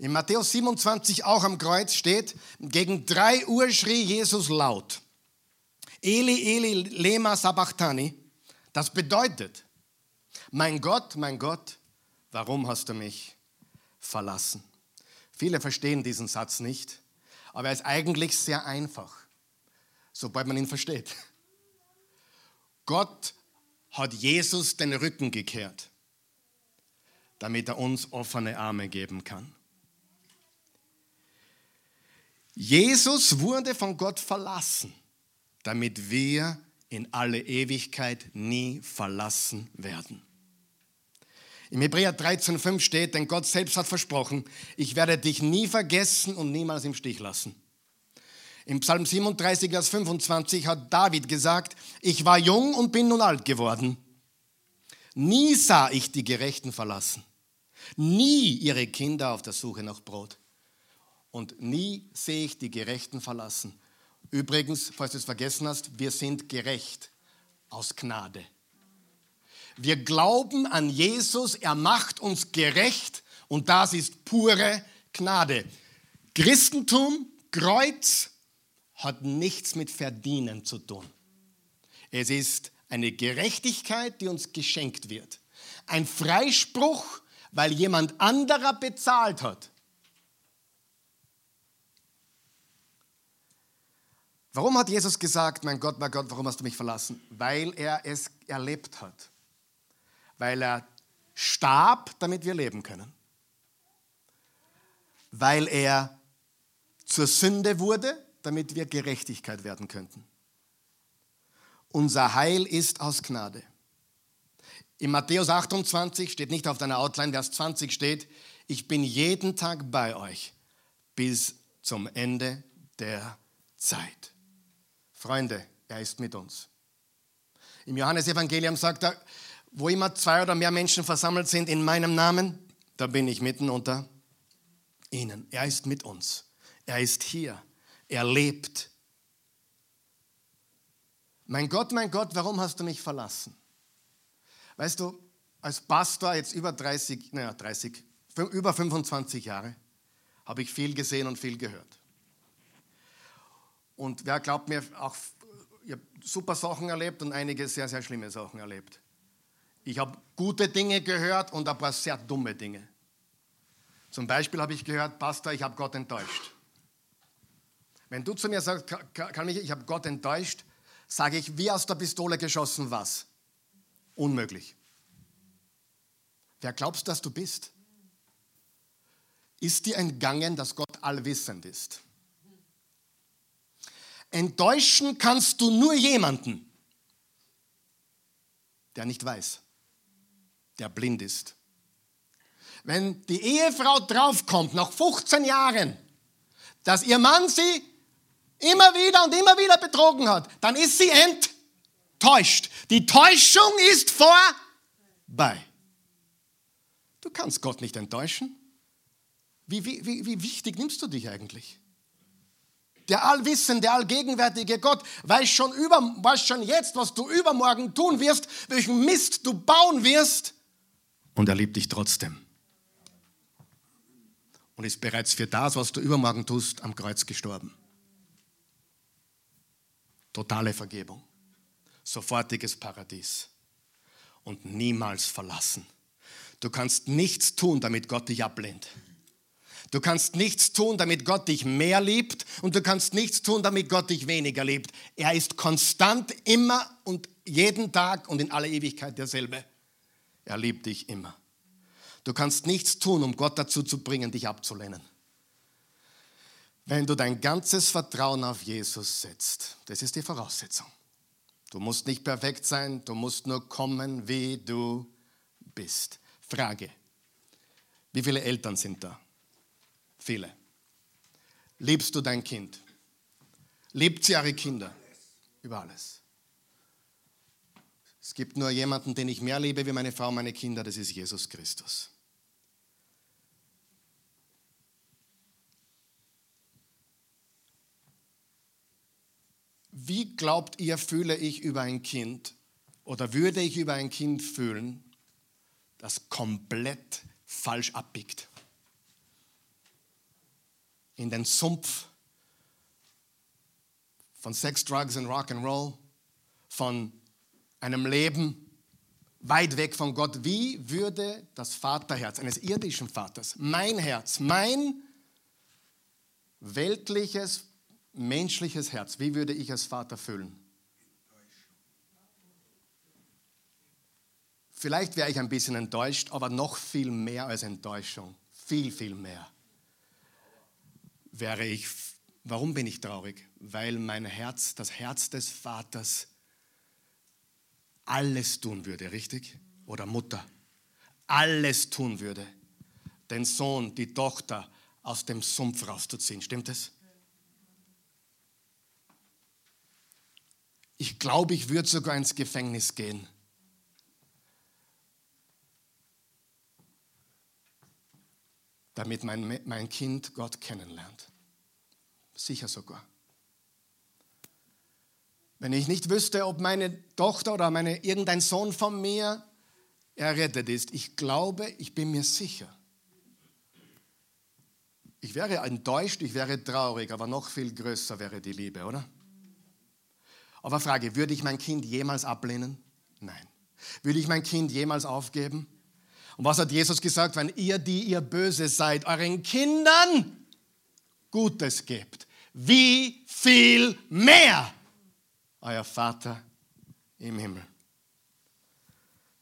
In Matthäus 27 auch am Kreuz steht, gegen drei Uhr schrie Jesus laut. Eli, Eli, lema sabachthani. Das bedeutet, mein Gott, mein Gott, warum hast du mich verlassen? Viele verstehen diesen Satz nicht, aber er ist eigentlich sehr einfach, sobald man ihn versteht. Gott hat Jesus den Rücken gekehrt, damit er uns offene Arme geben kann. Jesus wurde von Gott verlassen, damit wir in alle Ewigkeit nie verlassen werden. Im Hebräer 13,5 steht, denn Gott selbst hat versprochen, ich werde dich nie vergessen und niemals im Stich lassen. Im Psalm 37, Vers 25 hat David gesagt, ich war jung und bin nun alt geworden. Nie sah ich die Gerechten verlassen, nie ihre Kinder auf der Suche nach Brot und nie sehe ich die Gerechten verlassen. Übrigens, falls du es vergessen hast, wir sind gerecht aus Gnade. Wir glauben an Jesus, er macht uns gerecht und das ist pure Gnade. Christentum, Kreuz hat nichts mit Verdienen zu tun. Es ist eine Gerechtigkeit, die uns geschenkt wird. Ein Freispruch, weil jemand anderer bezahlt hat. Warum hat Jesus gesagt, mein Gott, mein Gott, warum hast du mich verlassen? Weil er es erlebt hat. Weil er starb, damit wir leben können. Weil er zur Sünde wurde, damit wir Gerechtigkeit werden könnten. Unser Heil ist aus Gnade. In Matthäus 28 steht nicht auf deiner Outline, Vers 20 steht, ich bin jeden Tag bei euch bis zum Ende der Zeit. Freunde, er ist mit uns. Im Johannesevangelium sagt er, wo immer zwei oder mehr Menschen versammelt sind in meinem Namen, da bin ich mitten unter ihnen. Er ist mit uns. Er ist hier. Er lebt. Mein Gott, mein Gott, warum hast du mich verlassen? Weißt du, als Pastor jetzt über 30, naja 30, über 25 Jahre, habe ich viel gesehen und viel gehört. Und wer glaubt mir, auch ich habe super Sachen erlebt und einige sehr, sehr schlimme Sachen erlebt. Ich habe gute Dinge gehört und ein paar sehr dumme Dinge. Zum Beispiel habe ich gehört, Pastor, ich habe Gott enttäuscht. Wenn du zu mir sagst, kann ich, ich habe Gott enttäuscht, sage ich, wie aus der Pistole geschossen was? Unmöglich. Wer glaubst, dass du bist? Ist dir entgangen, dass Gott allwissend ist? Enttäuschen kannst du nur jemanden, der nicht weiß, der blind ist. Wenn die Ehefrau draufkommt, nach 15 Jahren, dass ihr Mann sie immer wieder und immer wieder betrogen hat, dann ist sie enttäuscht. Die Täuschung ist vorbei. Du kannst Gott nicht enttäuschen. Wie, wie, wie, wie wichtig nimmst du dich eigentlich? der allwissende, allgegenwärtige Gott weiß schon, über, weiß schon jetzt, was du übermorgen tun wirst, welchen Mist du bauen wirst. Und er liebt dich trotzdem. Und ist bereits für das, was du übermorgen tust, am Kreuz gestorben. Totale Vergebung, sofortiges Paradies und niemals verlassen. Du kannst nichts tun, damit Gott dich ablehnt. Du kannst nichts tun, damit Gott dich mehr liebt und du kannst nichts tun, damit Gott dich weniger liebt. Er ist konstant immer und jeden Tag und in aller Ewigkeit derselbe. Er liebt dich immer. Du kannst nichts tun, um Gott dazu zu bringen, dich abzulehnen. Wenn du dein ganzes Vertrauen auf Jesus setzt, das ist die Voraussetzung. Du musst nicht perfekt sein, du musst nur kommen, wie du bist. Frage, wie viele Eltern sind da? Viele. Liebst du dein Kind? Liebt sie ihre Kinder? Über alles. Es gibt nur jemanden, den ich mehr liebe wie meine Frau, meine Kinder, das ist Jesus Christus. Wie glaubt ihr, fühle ich über ein Kind oder würde ich über ein Kind fühlen, das komplett falsch abbiegt? In den Sumpf von Sex, Drugs und Rock'n'Roll, von einem Leben weit weg von Gott. Wie würde das Vaterherz eines irdischen Vaters, mein Herz, mein weltliches, menschliches Herz, wie würde ich als Vater fühlen? Vielleicht wäre ich ein bisschen enttäuscht, aber noch viel mehr als Enttäuschung, viel, viel mehr wäre ich. Warum bin ich traurig? Weil mein Herz, das Herz des Vaters, alles tun würde, richtig? Oder Mutter, alles tun würde, den Sohn, die Tochter aus dem Sumpf rauszuziehen. Stimmt es? Ich glaube, ich würde sogar ins Gefängnis gehen. damit mein, mein Kind Gott kennenlernt. Sicher sogar. Wenn ich nicht wüsste, ob meine Tochter oder meine, irgendein Sohn von mir errettet ist, ich glaube, ich bin mir sicher. Ich wäre enttäuscht, ich wäre traurig, aber noch viel größer wäre die Liebe, oder? Aber Frage, würde ich mein Kind jemals ablehnen? Nein. Würde ich mein Kind jemals aufgeben? Und was hat Jesus gesagt? Wenn ihr, die ihr böse seid, euren Kindern Gutes gebt, wie viel mehr euer Vater im Himmel.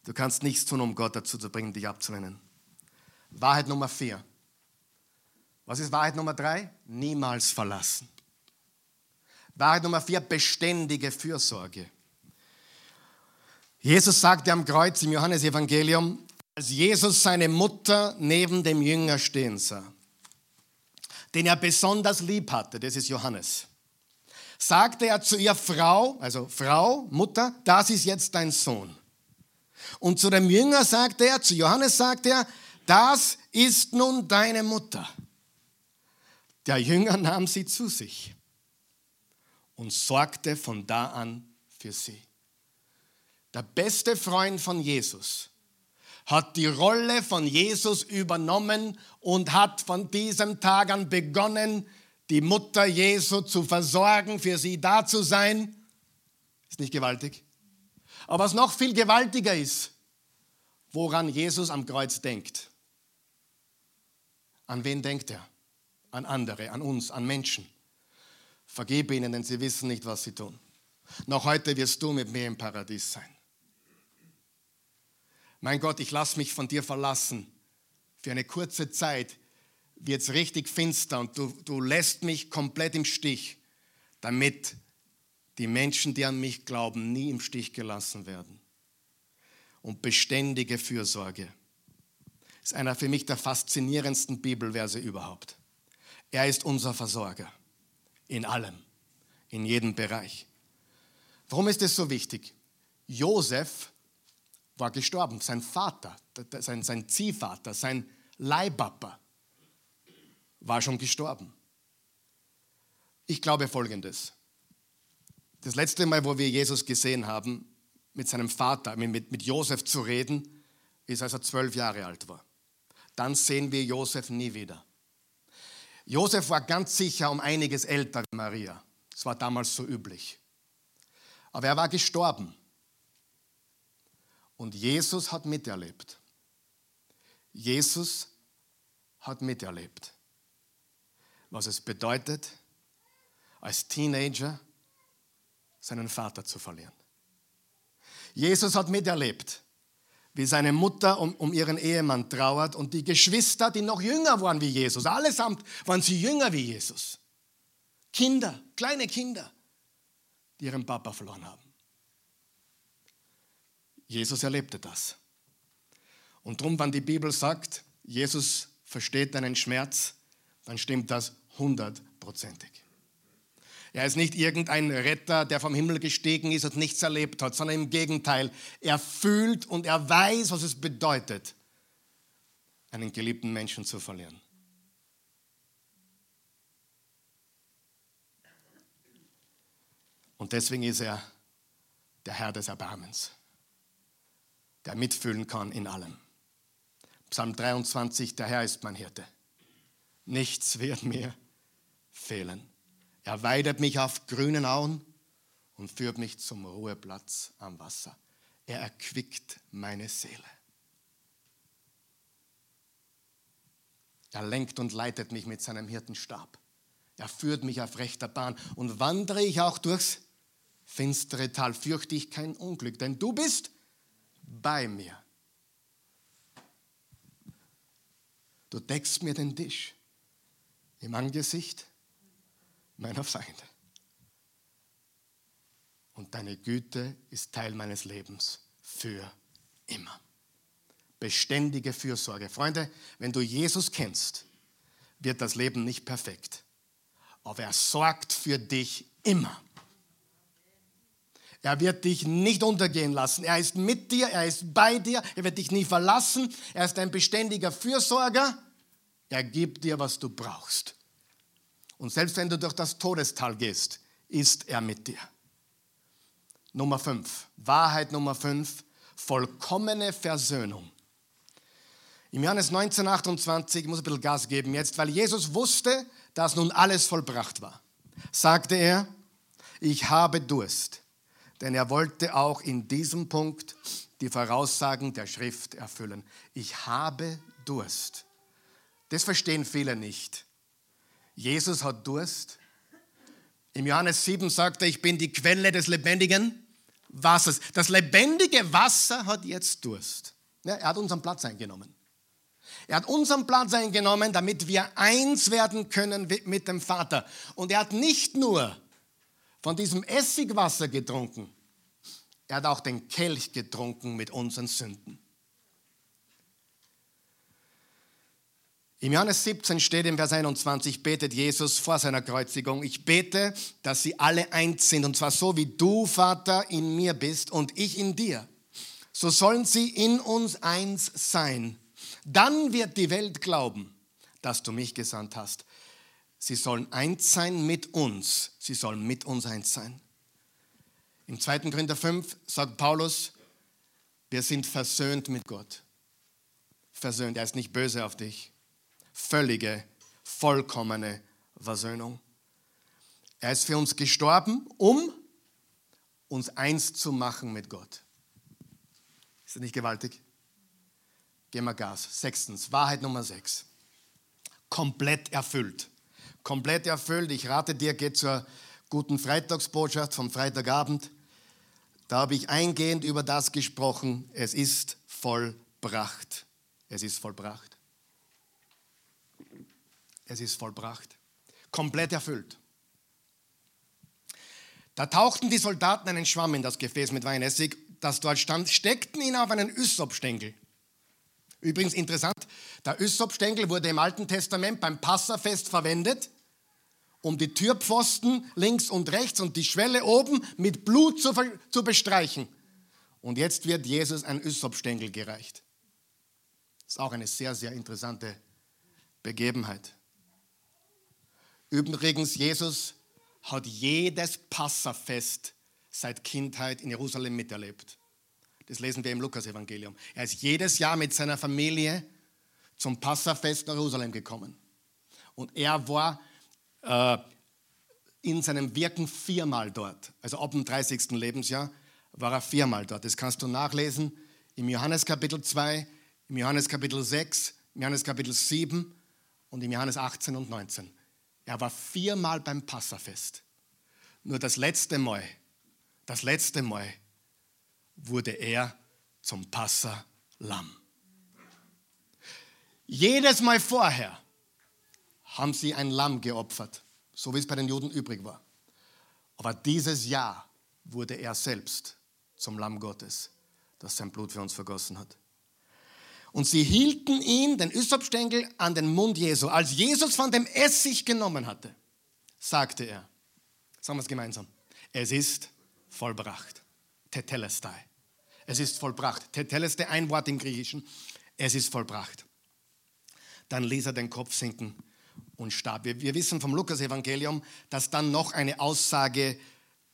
Du kannst nichts tun, um Gott dazu zu bringen, dich abzulehnen. Wahrheit Nummer vier. Was ist Wahrheit Nummer drei? Niemals verlassen. Wahrheit Nummer vier, beständige Fürsorge. Jesus sagte am Kreuz im Johannesevangelium, als Jesus seine Mutter neben dem Jünger stehen sah, den er besonders lieb hatte, das ist Johannes sagte er zu ihr Frau, also Frau, Mutter, das ist jetzt dein Sohn. Und zu dem Jünger sagte er, zu Johannes sagte er, das ist nun deine Mutter. Der Jünger nahm sie zu sich und sorgte von da an für sie. Der beste Freund von Jesus hat die Rolle von Jesus übernommen und hat von diesem Tag an begonnen, die Mutter Jesu zu versorgen, für sie da zu sein. Ist nicht gewaltig? Aber was noch viel gewaltiger ist, woran Jesus am Kreuz denkt. An wen denkt er? An andere, an uns, an Menschen. Vergebe ihnen, denn sie wissen nicht, was sie tun. Noch heute wirst du mit mir im Paradies sein. Mein Gott, ich lasse mich von dir verlassen für eine kurze Zeit wird es richtig finster und du, du lässt mich komplett im Stich, damit die Menschen, die an mich glauben, nie im Stich gelassen werden. Und beständige Fürsorge ist einer für mich der faszinierendsten Bibelverse überhaupt. Er ist unser Versorger in allem, in jedem Bereich. Warum ist es so wichtig? Josef war gestorben, sein Vater, sein, sein Ziehvater, sein Leihpapa war schon gestorben. Ich glaube Folgendes. Das letzte Mal, wo wir Jesus gesehen haben, mit seinem Vater, mit, mit Josef zu reden, ist, als er zwölf Jahre alt war. Dann sehen wir Josef nie wieder. Josef war ganz sicher um einiges älter wie Maria. Das war damals so üblich. Aber er war gestorben. Und Jesus hat miterlebt. Jesus hat miterlebt was es bedeutet, als Teenager seinen Vater zu verlieren. Jesus hat miterlebt, wie seine Mutter um, um, ihren Ehemann trauert und die Geschwister, die noch jünger waren wie Jesus, allesamt waren sie jünger wie Jesus. Kinder, kleine Kinder, die ihren Papa verloren haben. Jesus erlebte das. Und darum, wenn die Bibel sagt, Jesus versteht deinen Schmerz, dann stimmt das hundertprozentig. Er ist nicht irgendein Retter, der vom Himmel gestiegen ist und nichts erlebt hat, sondern im Gegenteil, er fühlt und er weiß, was es bedeutet, einen geliebten Menschen zu verlieren. Und deswegen ist er der Herr des Erbarmens, der mitfühlen kann in allem. Psalm 23, der Herr ist mein Hirte. Nichts wird mir fehlen. Er weidet mich auf grünen Auen und führt mich zum Ruheplatz am Wasser. Er erquickt meine Seele. Er lenkt und leitet mich mit seinem Hirtenstab. Er führt mich auf rechter Bahn. Und wandere ich auch durchs finstere Tal, fürchte ich kein Unglück, denn du bist bei mir. Du deckst mir den Tisch im Angesicht meiner Feinde. Und deine Güte ist Teil meines Lebens für immer. Beständige Fürsorge. Freunde, wenn du Jesus kennst, wird das Leben nicht perfekt. Aber er sorgt für dich immer. Er wird dich nicht untergehen lassen. Er ist mit dir, er ist bei dir, er wird dich nie verlassen. Er ist ein beständiger Fürsorger. Er gibt dir, was du brauchst. Und selbst wenn du durch das Todestal gehst, ist er mit dir. Nummer 5, Wahrheit Nummer 5, vollkommene Versöhnung. Im Johannes 19, 28, ich muss ein bisschen Gas geben jetzt, weil Jesus wusste, dass nun alles vollbracht war, sagte er, ich habe Durst. Denn er wollte auch in diesem Punkt die Voraussagen der Schrift erfüllen. Ich habe Durst. Das verstehen viele nicht. Jesus hat Durst. Im Johannes 7 sagt er, ich bin die Quelle des lebendigen Wassers. Das lebendige Wasser hat jetzt Durst. Ja, er hat unseren Platz eingenommen. Er hat unseren Platz eingenommen, damit wir eins werden können mit dem Vater. Und er hat nicht nur von diesem Essigwasser getrunken, er hat auch den Kelch getrunken mit unseren Sünden. Im Johannes 17 steht im Vers 21, betet Jesus vor seiner Kreuzigung, ich bete, dass sie alle eins sind, und zwar so wie du, Vater, in mir bist und ich in dir. So sollen sie in uns eins sein. Dann wird die Welt glauben, dass du mich gesandt hast. Sie sollen eins sein mit uns. Sie sollen mit uns eins sein. Im 2. Korinther 5 sagt Paulus, wir sind versöhnt mit Gott. Versöhnt, er ist nicht böse auf dich völlige, vollkommene Versöhnung. Er ist für uns gestorben, um uns eins zu machen mit Gott. Ist das nicht gewaltig? Gehen wir Gas. Sechstens, Wahrheit Nummer sechs. Komplett erfüllt. Komplett erfüllt. Ich rate dir, geh zur guten Freitagsbotschaft vom Freitagabend. Da habe ich eingehend über das gesprochen. Es ist vollbracht. Es ist vollbracht. Es ist vollbracht. Komplett erfüllt. Da tauchten die Soldaten einen Schwamm in das Gefäß mit Weinessig, das dort stand, steckten ihn auf einen Ysopstängel. Übrigens interessant, der Ysopstängel wurde im Alten Testament beim Passafest verwendet, um die Türpfosten links und rechts und die Schwelle oben mit Blut zu, zu bestreichen. Und jetzt wird Jesus ein Ysopstängel gereicht. Das ist auch eine sehr, sehr interessante Begebenheit. Übrigens, Jesus hat jedes Passafest seit Kindheit in Jerusalem miterlebt. Das lesen wir im Lukas-Evangelium. Er ist jedes Jahr mit seiner Familie zum Passafest nach Jerusalem gekommen. Und er war äh, in seinem Wirken viermal dort. Also ab dem 30. Lebensjahr war er viermal dort. Das kannst du nachlesen im Johannes Kapitel 2, im Johannes Kapitel 6, im Johannes Kapitel 7 und im Johannes 18 und 19. Er war viermal beim Passafest. Nur das letzte Mal, das letzte Mal wurde er zum Passerlamm. Jedes Mal vorher haben sie ein Lamm geopfert, so wie es bei den Juden übrig war. Aber dieses Jahr wurde er selbst zum Lamm Gottes, das sein Blut für uns vergossen hat. Und sie hielten ihn, den Ysopstängel, an den Mund Jesu. Als Jesus von dem Essig genommen hatte, sagte er, sagen wir es gemeinsam, es ist vollbracht. Tetelestai. Es ist vollbracht. Tetelestai, ein Wort im Griechischen. Es ist vollbracht. Dann ließ er den Kopf sinken und starb. Wir, wir wissen vom Lukas-Evangelium, dass dann noch eine Aussage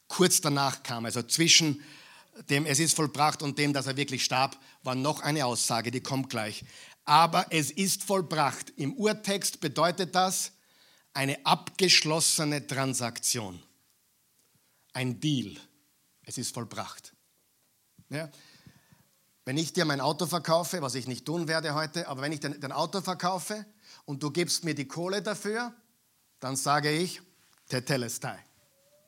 kurz danach kam. Also zwischen dem Es ist vollbracht und dem, dass er wirklich starb, war noch eine Aussage, die kommt gleich. Aber es ist vollbracht. Im Urtext bedeutet das eine abgeschlossene Transaktion. Ein Deal. Es ist vollbracht. Ja? Wenn ich dir mein Auto verkaufe, was ich nicht tun werde heute, aber wenn ich dein Auto verkaufe und du gibst mir die Kohle dafür, dann sage ich, Tetelestai.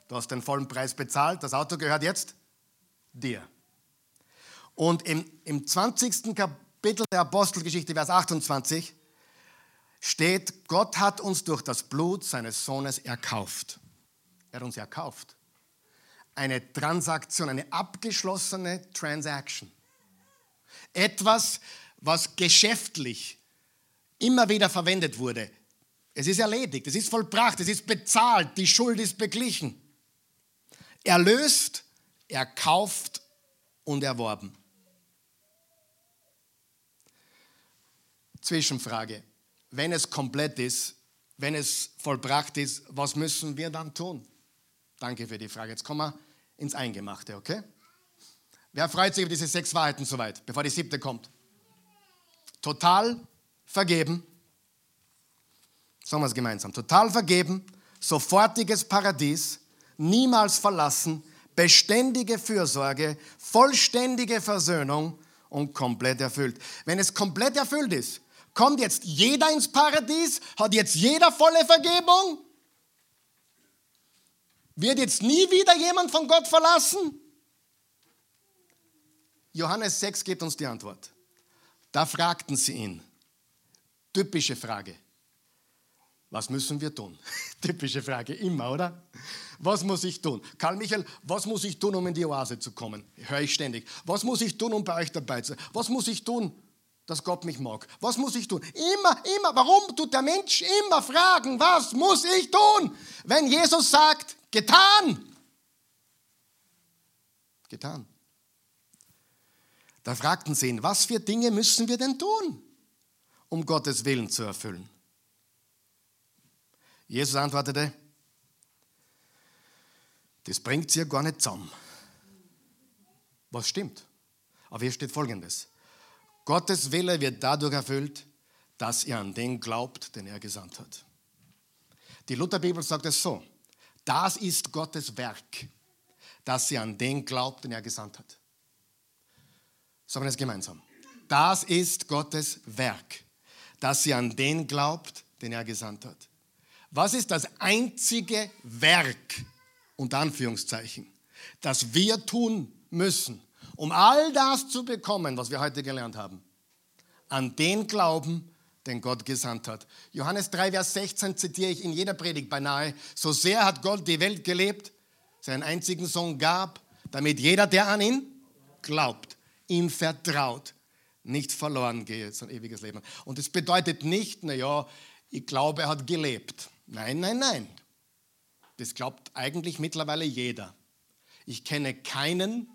Du hast den vollen Preis bezahlt, das Auto gehört jetzt dir. Und im, im 20. Kapitel der Apostelgeschichte, Vers 28, steht, Gott hat uns durch das Blut seines Sohnes erkauft. Er hat uns erkauft. Eine Transaktion, eine abgeschlossene Transaction. Etwas, was geschäftlich immer wieder verwendet wurde. Es ist erledigt, es ist vollbracht, es ist bezahlt, die Schuld ist beglichen. Erlöst, erkauft und erworben. Zwischenfrage. Wenn es komplett ist, wenn es vollbracht ist, was müssen wir dann tun? Danke für die Frage. Jetzt kommen wir ins Eingemachte, okay? Wer freut sich über diese sechs Wahrheiten soweit, bevor die siebte kommt? Total vergeben. Sagen wir es gemeinsam. Total vergeben, sofortiges Paradies, niemals verlassen, beständige Fürsorge, vollständige Versöhnung und komplett erfüllt. Wenn es komplett erfüllt ist, kommt jetzt jeder ins Paradies, hat jetzt jeder volle Vergebung, wird jetzt nie wieder jemand von Gott verlassen? Johannes 6 gibt uns die Antwort. Da fragten sie ihn, typische Frage, was müssen wir tun? Typische Frage, immer, oder? Was muss ich tun? Karl Michael, was muss ich tun, um in die Oase zu kommen? Höre ich ständig. Was muss ich tun, um bei euch dabei zu sein? Was muss ich tun, dass Gott mich mag? Was muss ich tun? Immer, immer. Warum tut der Mensch immer fragen, was muss ich tun? Wenn Jesus sagt, getan. Getan. Da fragten sie ihn, was für Dinge müssen wir denn tun, um Gottes Willen zu erfüllen? Jesus antwortete, das bringt sie ja gar nicht zusammen. Was stimmt? Aber hier steht folgendes. Gottes Wille wird dadurch erfüllt, dass ihr an den glaubt, den er gesandt hat. Die Lutherbibel sagt es so. Das ist Gottes Werk, dass ihr an den glaubt, den er gesandt hat. Sagen wir das gemeinsam. Das ist Gottes Werk, dass ihr an den glaubt, den er gesandt hat. Was ist das einzige Werk, unter Anführungszeichen, das wir tun müssen, um all das zu bekommen, was wir heute gelernt haben? An den Glauben, den Gott gesandt hat. Johannes 3, Vers 16 zitiere ich in jeder Predigt beinahe. So sehr hat Gott die Welt gelebt, seinen einzigen Sohn gab, damit jeder, der an ihn glaubt, ihm vertraut, nicht verloren geht, sondern ewiges Leben. Und es bedeutet nicht, naja, ich glaube, er hat gelebt. Nein, nein, nein. Das glaubt eigentlich mittlerweile jeder. Ich kenne keinen,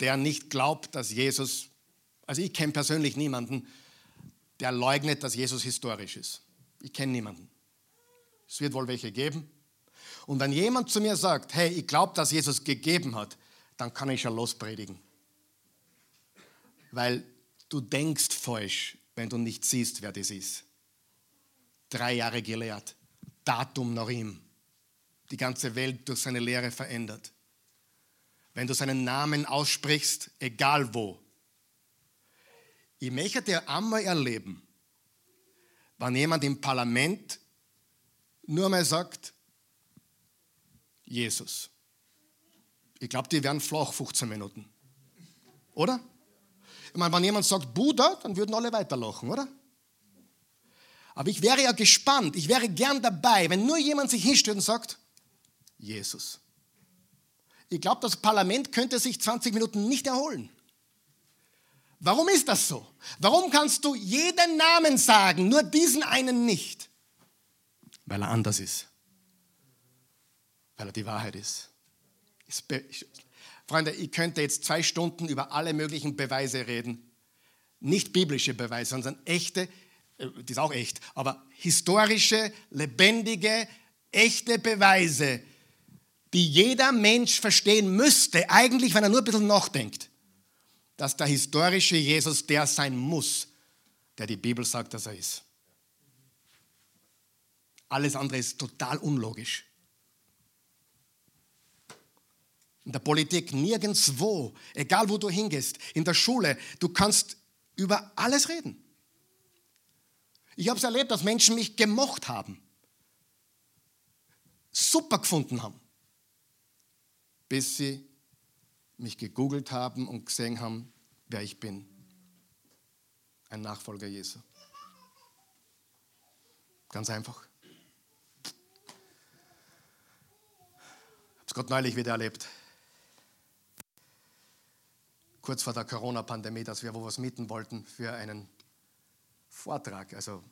der nicht glaubt, dass Jesus, also ich kenne persönlich niemanden, der leugnet, dass Jesus historisch ist. Ich kenne niemanden. Es wird wohl welche geben. Und wenn jemand zu mir sagt, hey, ich glaube, dass Jesus gegeben hat, dann kann ich schon lospredigen. Weil du denkst falsch, wenn du nicht siehst, wer das ist. Drei Jahre gelehrt. Datum nach ihm die ganze Welt durch seine Lehre verändert. Wenn du seinen Namen aussprichst, egal wo. Ich möchte einmal erleben, wenn jemand im Parlament nur mal sagt, Jesus. Ich glaube, die werden flach 15 Minuten. Oder? Ich meine, wenn jemand sagt Buddha, dann würden alle weiterlachen, oder? Aber ich wäre ja gespannt, ich wäre gern dabei, wenn nur jemand sich hinstellt und sagt, Jesus. Ich glaube, das Parlament könnte sich 20 Minuten nicht erholen. Warum ist das so? Warum kannst du jeden Namen sagen, nur diesen einen nicht? Weil er anders ist. Weil er die Wahrheit ist. Freunde, ich könnte jetzt zwei Stunden über alle möglichen Beweise reden. Nicht biblische Beweise, sondern echte, die ist auch echt, aber historische, lebendige, echte Beweise, die jeder Mensch verstehen müsste, eigentlich, wenn er nur ein bisschen nachdenkt dass der historische Jesus der sein muss, der die Bibel sagt, dass er ist. Alles andere ist total unlogisch. In der Politik nirgendwo, egal wo du hingehst, in der Schule, du kannst über alles reden. Ich habe es erlebt, dass Menschen mich gemocht haben, super gefunden haben, bis sie mich gegoogelt haben und gesehen haben, wer ich bin. Ein Nachfolger Jesu. Ganz einfach. Ich habe es Gott neulich wieder erlebt. Kurz vor der Corona-Pandemie, dass wir wo was mieten wollten für einen Vortrag. Also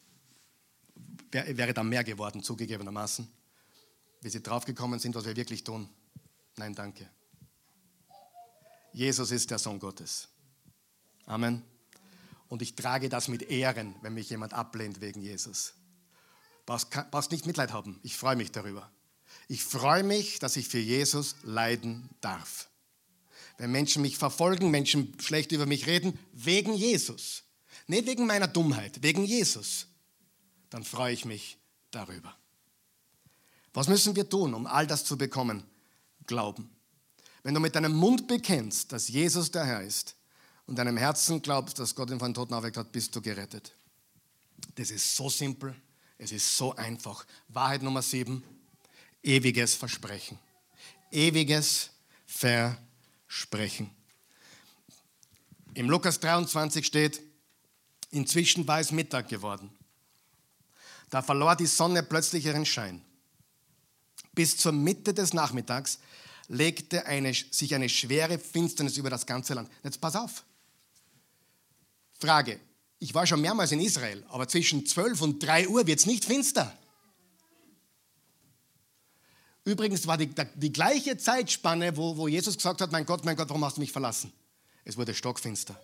wäre da mehr geworden, zugegebenermaßen. Wie sie draufgekommen sind, was wir wirklich tun. Nein, danke. Jesus ist der Sohn Gottes. Amen. Und ich trage das mit Ehren, wenn mich jemand ablehnt wegen Jesus. Brauchst, brauchst nicht Mitleid haben. Ich freue mich darüber. Ich freue mich, dass ich für Jesus leiden darf. Wenn Menschen mich verfolgen, Menschen schlecht über mich reden, wegen Jesus. Nicht wegen meiner Dummheit, wegen Jesus. Dann freue ich mich darüber. Was müssen wir tun, um all das zu bekommen? Glauben. Wenn du mit deinem Mund bekennst, dass Jesus der Herr ist und deinem Herzen glaubst, dass Gott ihn von den Toten auferweckt hat, bist du gerettet. Das ist so simpel, es ist so einfach. Wahrheit Nummer sieben, ewiges Versprechen. Ewiges Versprechen. Im Lukas 23 steht, inzwischen war es Mittag geworden. Da verlor die Sonne plötzlich ihren Schein. Bis zur Mitte des Nachmittags legte eine, sich eine schwere Finsternis über das ganze Land. Jetzt pass auf. Frage. Ich war schon mehrmals in Israel, aber zwischen 12 und 3 Uhr wird es nicht finster. Übrigens war die, die gleiche Zeitspanne, wo, wo Jesus gesagt hat, mein Gott, mein Gott, warum hast du mich verlassen? Es wurde stockfinster.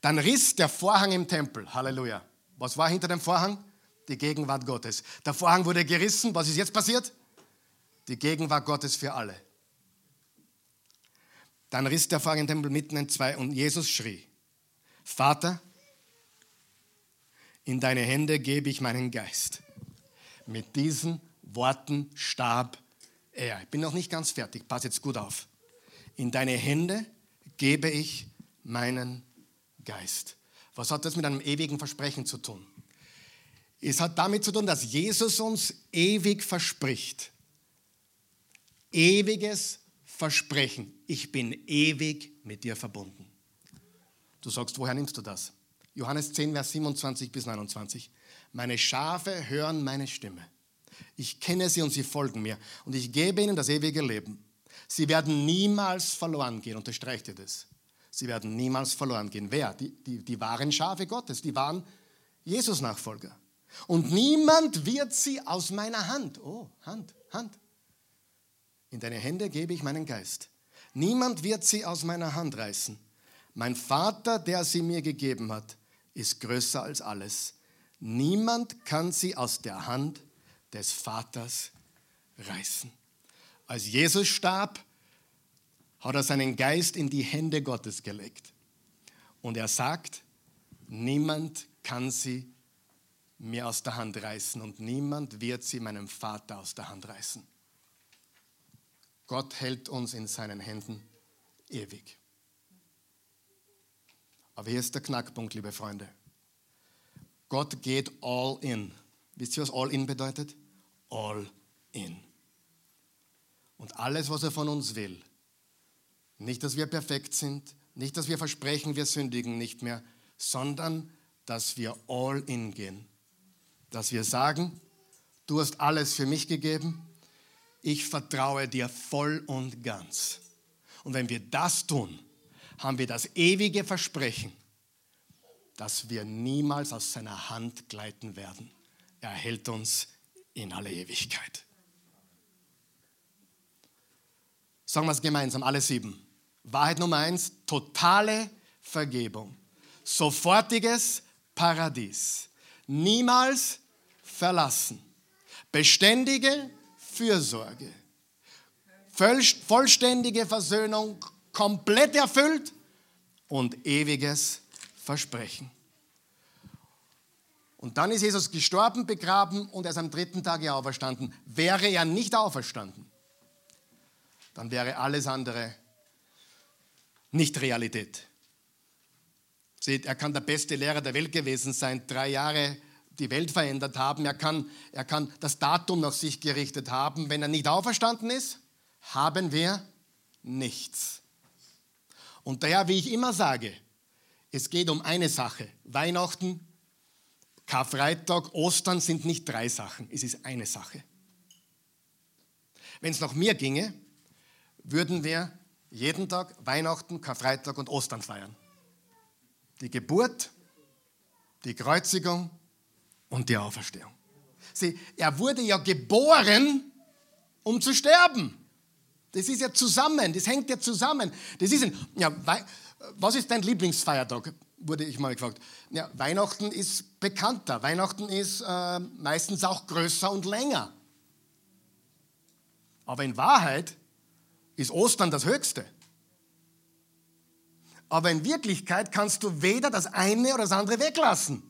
Dann riss der Vorhang im Tempel. Halleluja. Was war hinter dem Vorhang? Die Gegenwart Gottes. Der Vorhang wurde gerissen. Was ist jetzt passiert? Die Gegenwart Gottes für alle. Dann riss der Vorhang im Tempel mitten in zwei und Jesus schrie, Vater, in deine Hände gebe ich meinen Geist. Mit diesen Worten starb er. Ich bin noch nicht ganz fertig, pass jetzt gut auf. In deine Hände gebe ich meinen Geist. Was hat das mit einem ewigen Versprechen zu tun? Es hat damit zu tun, dass Jesus uns ewig verspricht. Ewiges Versprechen, ich bin ewig mit dir verbunden. Du sagst, woher nimmst du das? Johannes 10, Vers 27 bis 29. Meine Schafe hören meine Stimme. Ich kenne sie und sie folgen mir. Und ich gebe ihnen das ewige Leben. Sie werden niemals verloren gehen. Unterstreicht ihr das? Sie werden niemals verloren gehen. Wer? Die, die, die wahren Schafe Gottes, die waren Jesus-Nachfolger. Und niemand wird sie aus meiner Hand, oh, Hand, Hand, in deine Hände gebe ich meinen Geist. Niemand wird sie aus meiner Hand reißen. Mein Vater, der sie mir gegeben hat, ist größer als alles. Niemand kann sie aus der Hand des Vaters reißen. Als Jesus starb, hat er seinen Geist in die Hände Gottes gelegt. Und er sagt, niemand kann sie mir aus der Hand reißen und niemand wird sie meinem Vater aus der Hand reißen. Gott hält uns in seinen Händen ewig. Aber hier ist der Knackpunkt, liebe Freunde. Gott geht all in. Wisst ihr, was all in bedeutet? All in. Und alles, was er von uns will, nicht, dass wir perfekt sind, Nicht, dass wir versprechen, wir sündigen nicht mehr, sondern dass wir all in gehen. Dass wir sagen, du hast alles für mich gegeben, ich vertraue dir voll und ganz. Und wenn wir das tun, haben wir das ewige Versprechen, dass wir niemals aus seiner Hand gleiten werden. Er hält uns in alle Ewigkeit. Sagen wir es gemeinsam, alle sieben. Wahrheit Nummer eins, totale Vergebung. Sofortiges Paradies. Niemals verlassen. Beständige Fürsorge. Vollständige Versöhnung, komplett erfüllt und ewiges Versprechen. Und dann ist Jesus gestorben, begraben und er ist am dritten Tag auferstanden. Wäre er nicht auferstanden, dann wäre alles andere nicht Realität. Seht, er kann der beste Lehrer der Welt gewesen sein, drei Jahre die Welt verändert haben. Er kann, er kann das Datum nach sich gerichtet haben. Wenn er nicht auferstanden ist, haben wir nichts. Und daher, wie ich immer sage, es geht um eine Sache. Weihnachten, Karfreitag, Ostern sind nicht drei Sachen, es ist eine Sache. Wenn es nach mir ginge, würden wir jeden Tag Weihnachten, Karfreitag und Ostern feiern. Die Geburt, die Kreuzigung und die Auferstehung. Sieh, er wurde ja geboren, um zu sterben. Das ist ja zusammen, das hängt ja zusammen. Das ist ein, ja, was ist dein Lieblingsfeiertag? Wurde ich mal gefragt. Ja, Weihnachten ist bekannter. Weihnachten ist äh, meistens auch größer und länger. Aber in Wahrheit ist Ostern das Höchste. Aber in Wirklichkeit kannst du weder das eine oder das andere weglassen.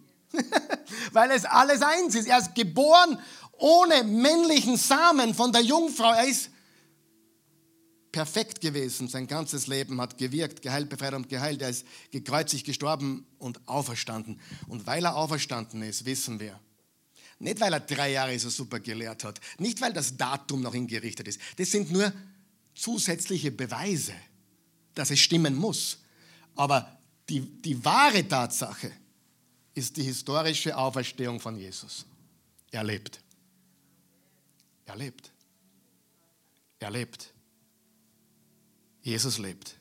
Weil es alles eins ist. Er ist geboren ohne männlichen Samen von der Jungfrau. Er ist perfekt gewesen. Sein ganzes Leben hat gewirkt, geheilt, befreit und geheilt. Er ist gekreuzigt, gestorben und auferstanden. Und weil er auferstanden ist, wissen wir, nicht weil er drei Jahre so super gelehrt hat, nicht weil das Datum noch hingerichtet ist. Das sind nur zusätzliche Beweise, dass es stimmen muss. Aber die, die wahre Tatsache ist die historische Auferstehung von Jesus. Er lebt. Er lebt. Er lebt. Jesus lebt.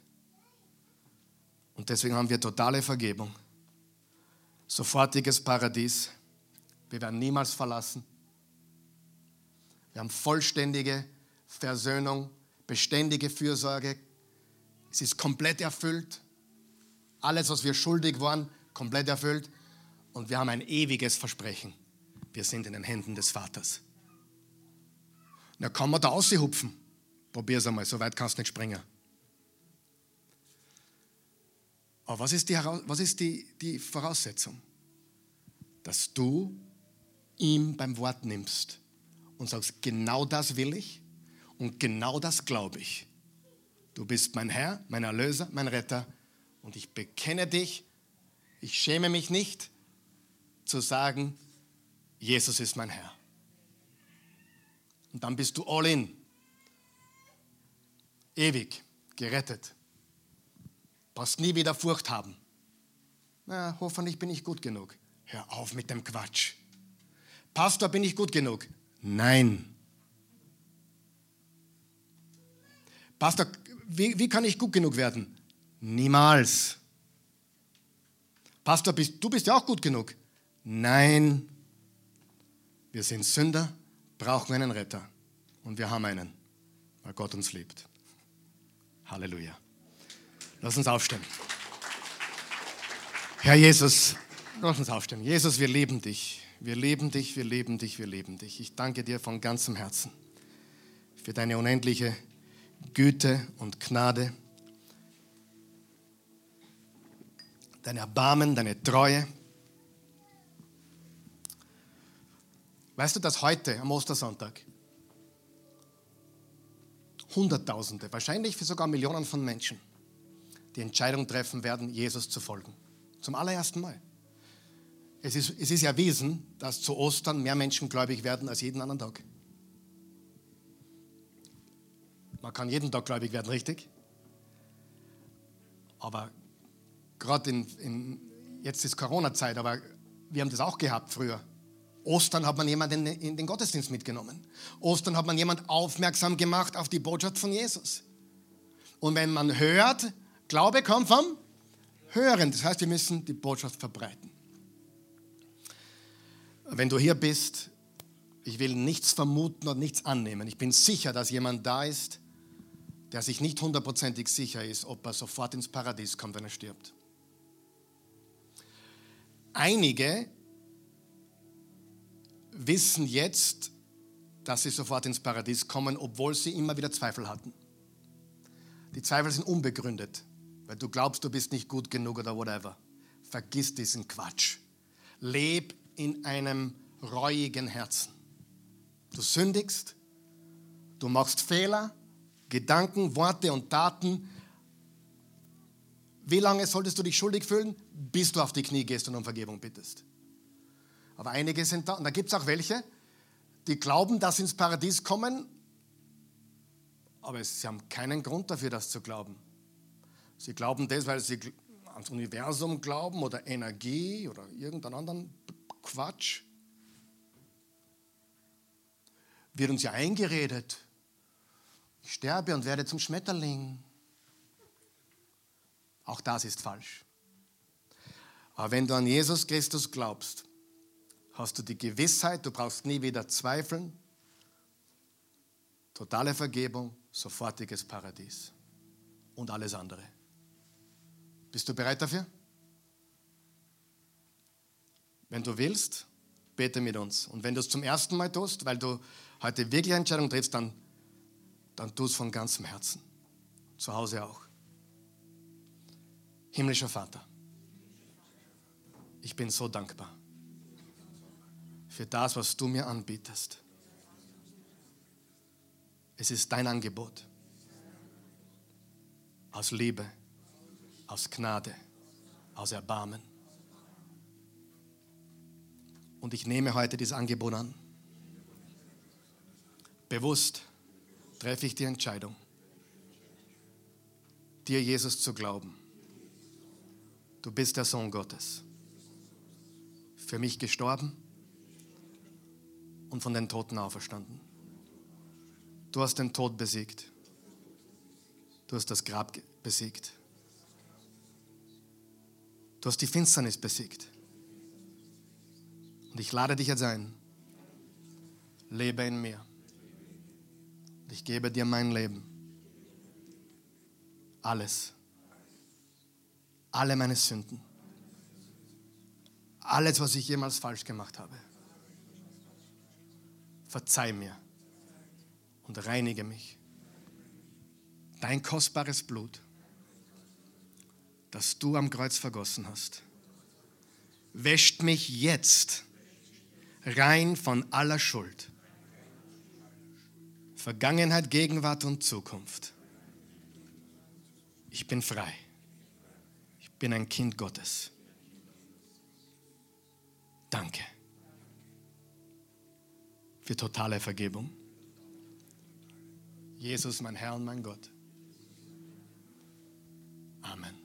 Und deswegen haben wir totale Vergebung, sofortiges Paradies. Wir werden niemals verlassen. Wir haben vollständige Versöhnung beständige Fürsorge. Es ist komplett erfüllt. Alles, was wir schuldig waren, komplett erfüllt. Und wir haben ein ewiges Versprechen. Wir sind in den Händen des Vaters. Na, kann man da aushupfen? es einmal, so weit kannst du nicht springen. Aber was ist, die, was ist die, die Voraussetzung? Dass du ihm beim Wort nimmst und sagst, genau das will ich und genau das glaube ich. Du bist mein Herr, mein Erlöser, mein Retter. Und ich bekenne dich. Ich schäme mich nicht zu sagen, Jesus ist mein Herr. Und dann bist du all in. Ewig gerettet. Brauchst nie wieder Furcht haben. Na, hoffentlich bin ich gut genug. Hör auf mit dem Quatsch. Pastor, bin ich gut genug? Nein. Pastor, wie, wie kann ich gut genug werden? Niemals. Pastor, bist, du bist ja auch gut genug. Nein, wir sind Sünder, brauchen einen Retter. Und wir haben einen, weil Gott uns liebt. Halleluja. Lass uns aufstehen. Herr Jesus, lass uns aufstehen. Jesus, wir lieben dich. Wir lieben dich, wir lieben dich, wir lieben dich. Ich danke dir von ganzem Herzen für deine unendliche Güte und Gnade, dein Erbarmen, deine Treue. Weißt du, dass heute am Ostersonntag Hunderttausende, wahrscheinlich für sogar Millionen von Menschen, die Entscheidung treffen werden, Jesus zu folgen. Zum allerersten Mal. Es ist, es ist erwiesen, dass zu Ostern mehr Menschen gläubig werden als jeden anderen Tag. Man kann jeden Tag gläubig werden, richtig? Aber gerade in, in, jetzt ist Corona-Zeit, aber wir haben das auch gehabt früher. Ostern hat man jemanden in, den Gottesdienst mitgenommen. Ostern hat man jemand aufmerksam gemacht auf die Botschaft von Jesus. Und wenn man hört, Glaube kommt vom Hören. Das heißt, wir müssen die Botschaft verbreiten. Wenn du hier bist, ich will nichts vermuten und nichts annehmen. Ich bin sicher, dass jemand da ist, der sich nicht hundertprozentig sicher ist, ob er sofort ins Paradies kommt, wenn er stirbt. Einige wissen jetzt, dass sie sofort ins Paradies kommen, obwohl sie immer wieder Zweifel hatten. Die Zweifel sind unbegründet, weil du glaubst, du bist nicht gut genug oder whatever. Vergiss diesen Quatsch. Leb in einem reuigen Herzen. Du sündigst, du machst Fehler, Gedanken, Worte und Taten. Wie lange solltest du dich schuldig fühlen? Bis du auf die Knie gehst und um Vergebung bittest. Aber einige sind da, und da gibt es auch welche, die glauben, dass sie ins Paradies kommen, aber sie haben keinen Grund dafür, das zu glauben. Sie glauben das, weil sie ans Universum glauben oder Energie oder irgendeinen anderen Quatsch. Wird uns ja eingeredet, ich sterbe und werde zum Schmetterling. Auch das ist falsch. Aber wenn du an Jesus Christus glaubst, hast du die Gewissheit, du brauchst nie wieder zweifeln. Totale Vergebung, sofortiges Paradies und alles andere. Bist du bereit dafür? Wenn du willst, bete mit uns. Und wenn du es zum ersten Mal tust, weil du heute wirklich eine Entscheidung triffst, dann dann tu es von ganzem Herzen. Zu Hause auch. Himmlischer Vater, ich bin so dankbar für das, was du mir anbietest. Es ist dein Angebot. Aus Liebe, aus Gnade, aus Erbarmen. Und ich nehme heute dieses Angebot an. Bewusst treffe ich die Entscheidung, dir Jesus zu glauben. Du bist der Sohn Gottes. Für mich gestorben und von den Toten auferstanden. Du hast den Tod besiegt. Du hast das Grab besiegt. Du hast die Finsternis besiegt. Und ich lade dich jetzt ein. Lebe in mir. Ich gebe dir mein Leben. Alles. Alle meine Sünden. Alles, was ich jemals falsch gemacht habe. Verzeih mir und reinige mich. Dein kostbares Blut, das du am Kreuz vergossen hast, wäscht mich jetzt rein von aller Schuld Vergangenheit, Gegenwart und Zukunft. Ich bin frei. Ich bin ein Kind Gottes. Danke für totale Vergebung. Jesus, mein Herr und mein Gott. Amen.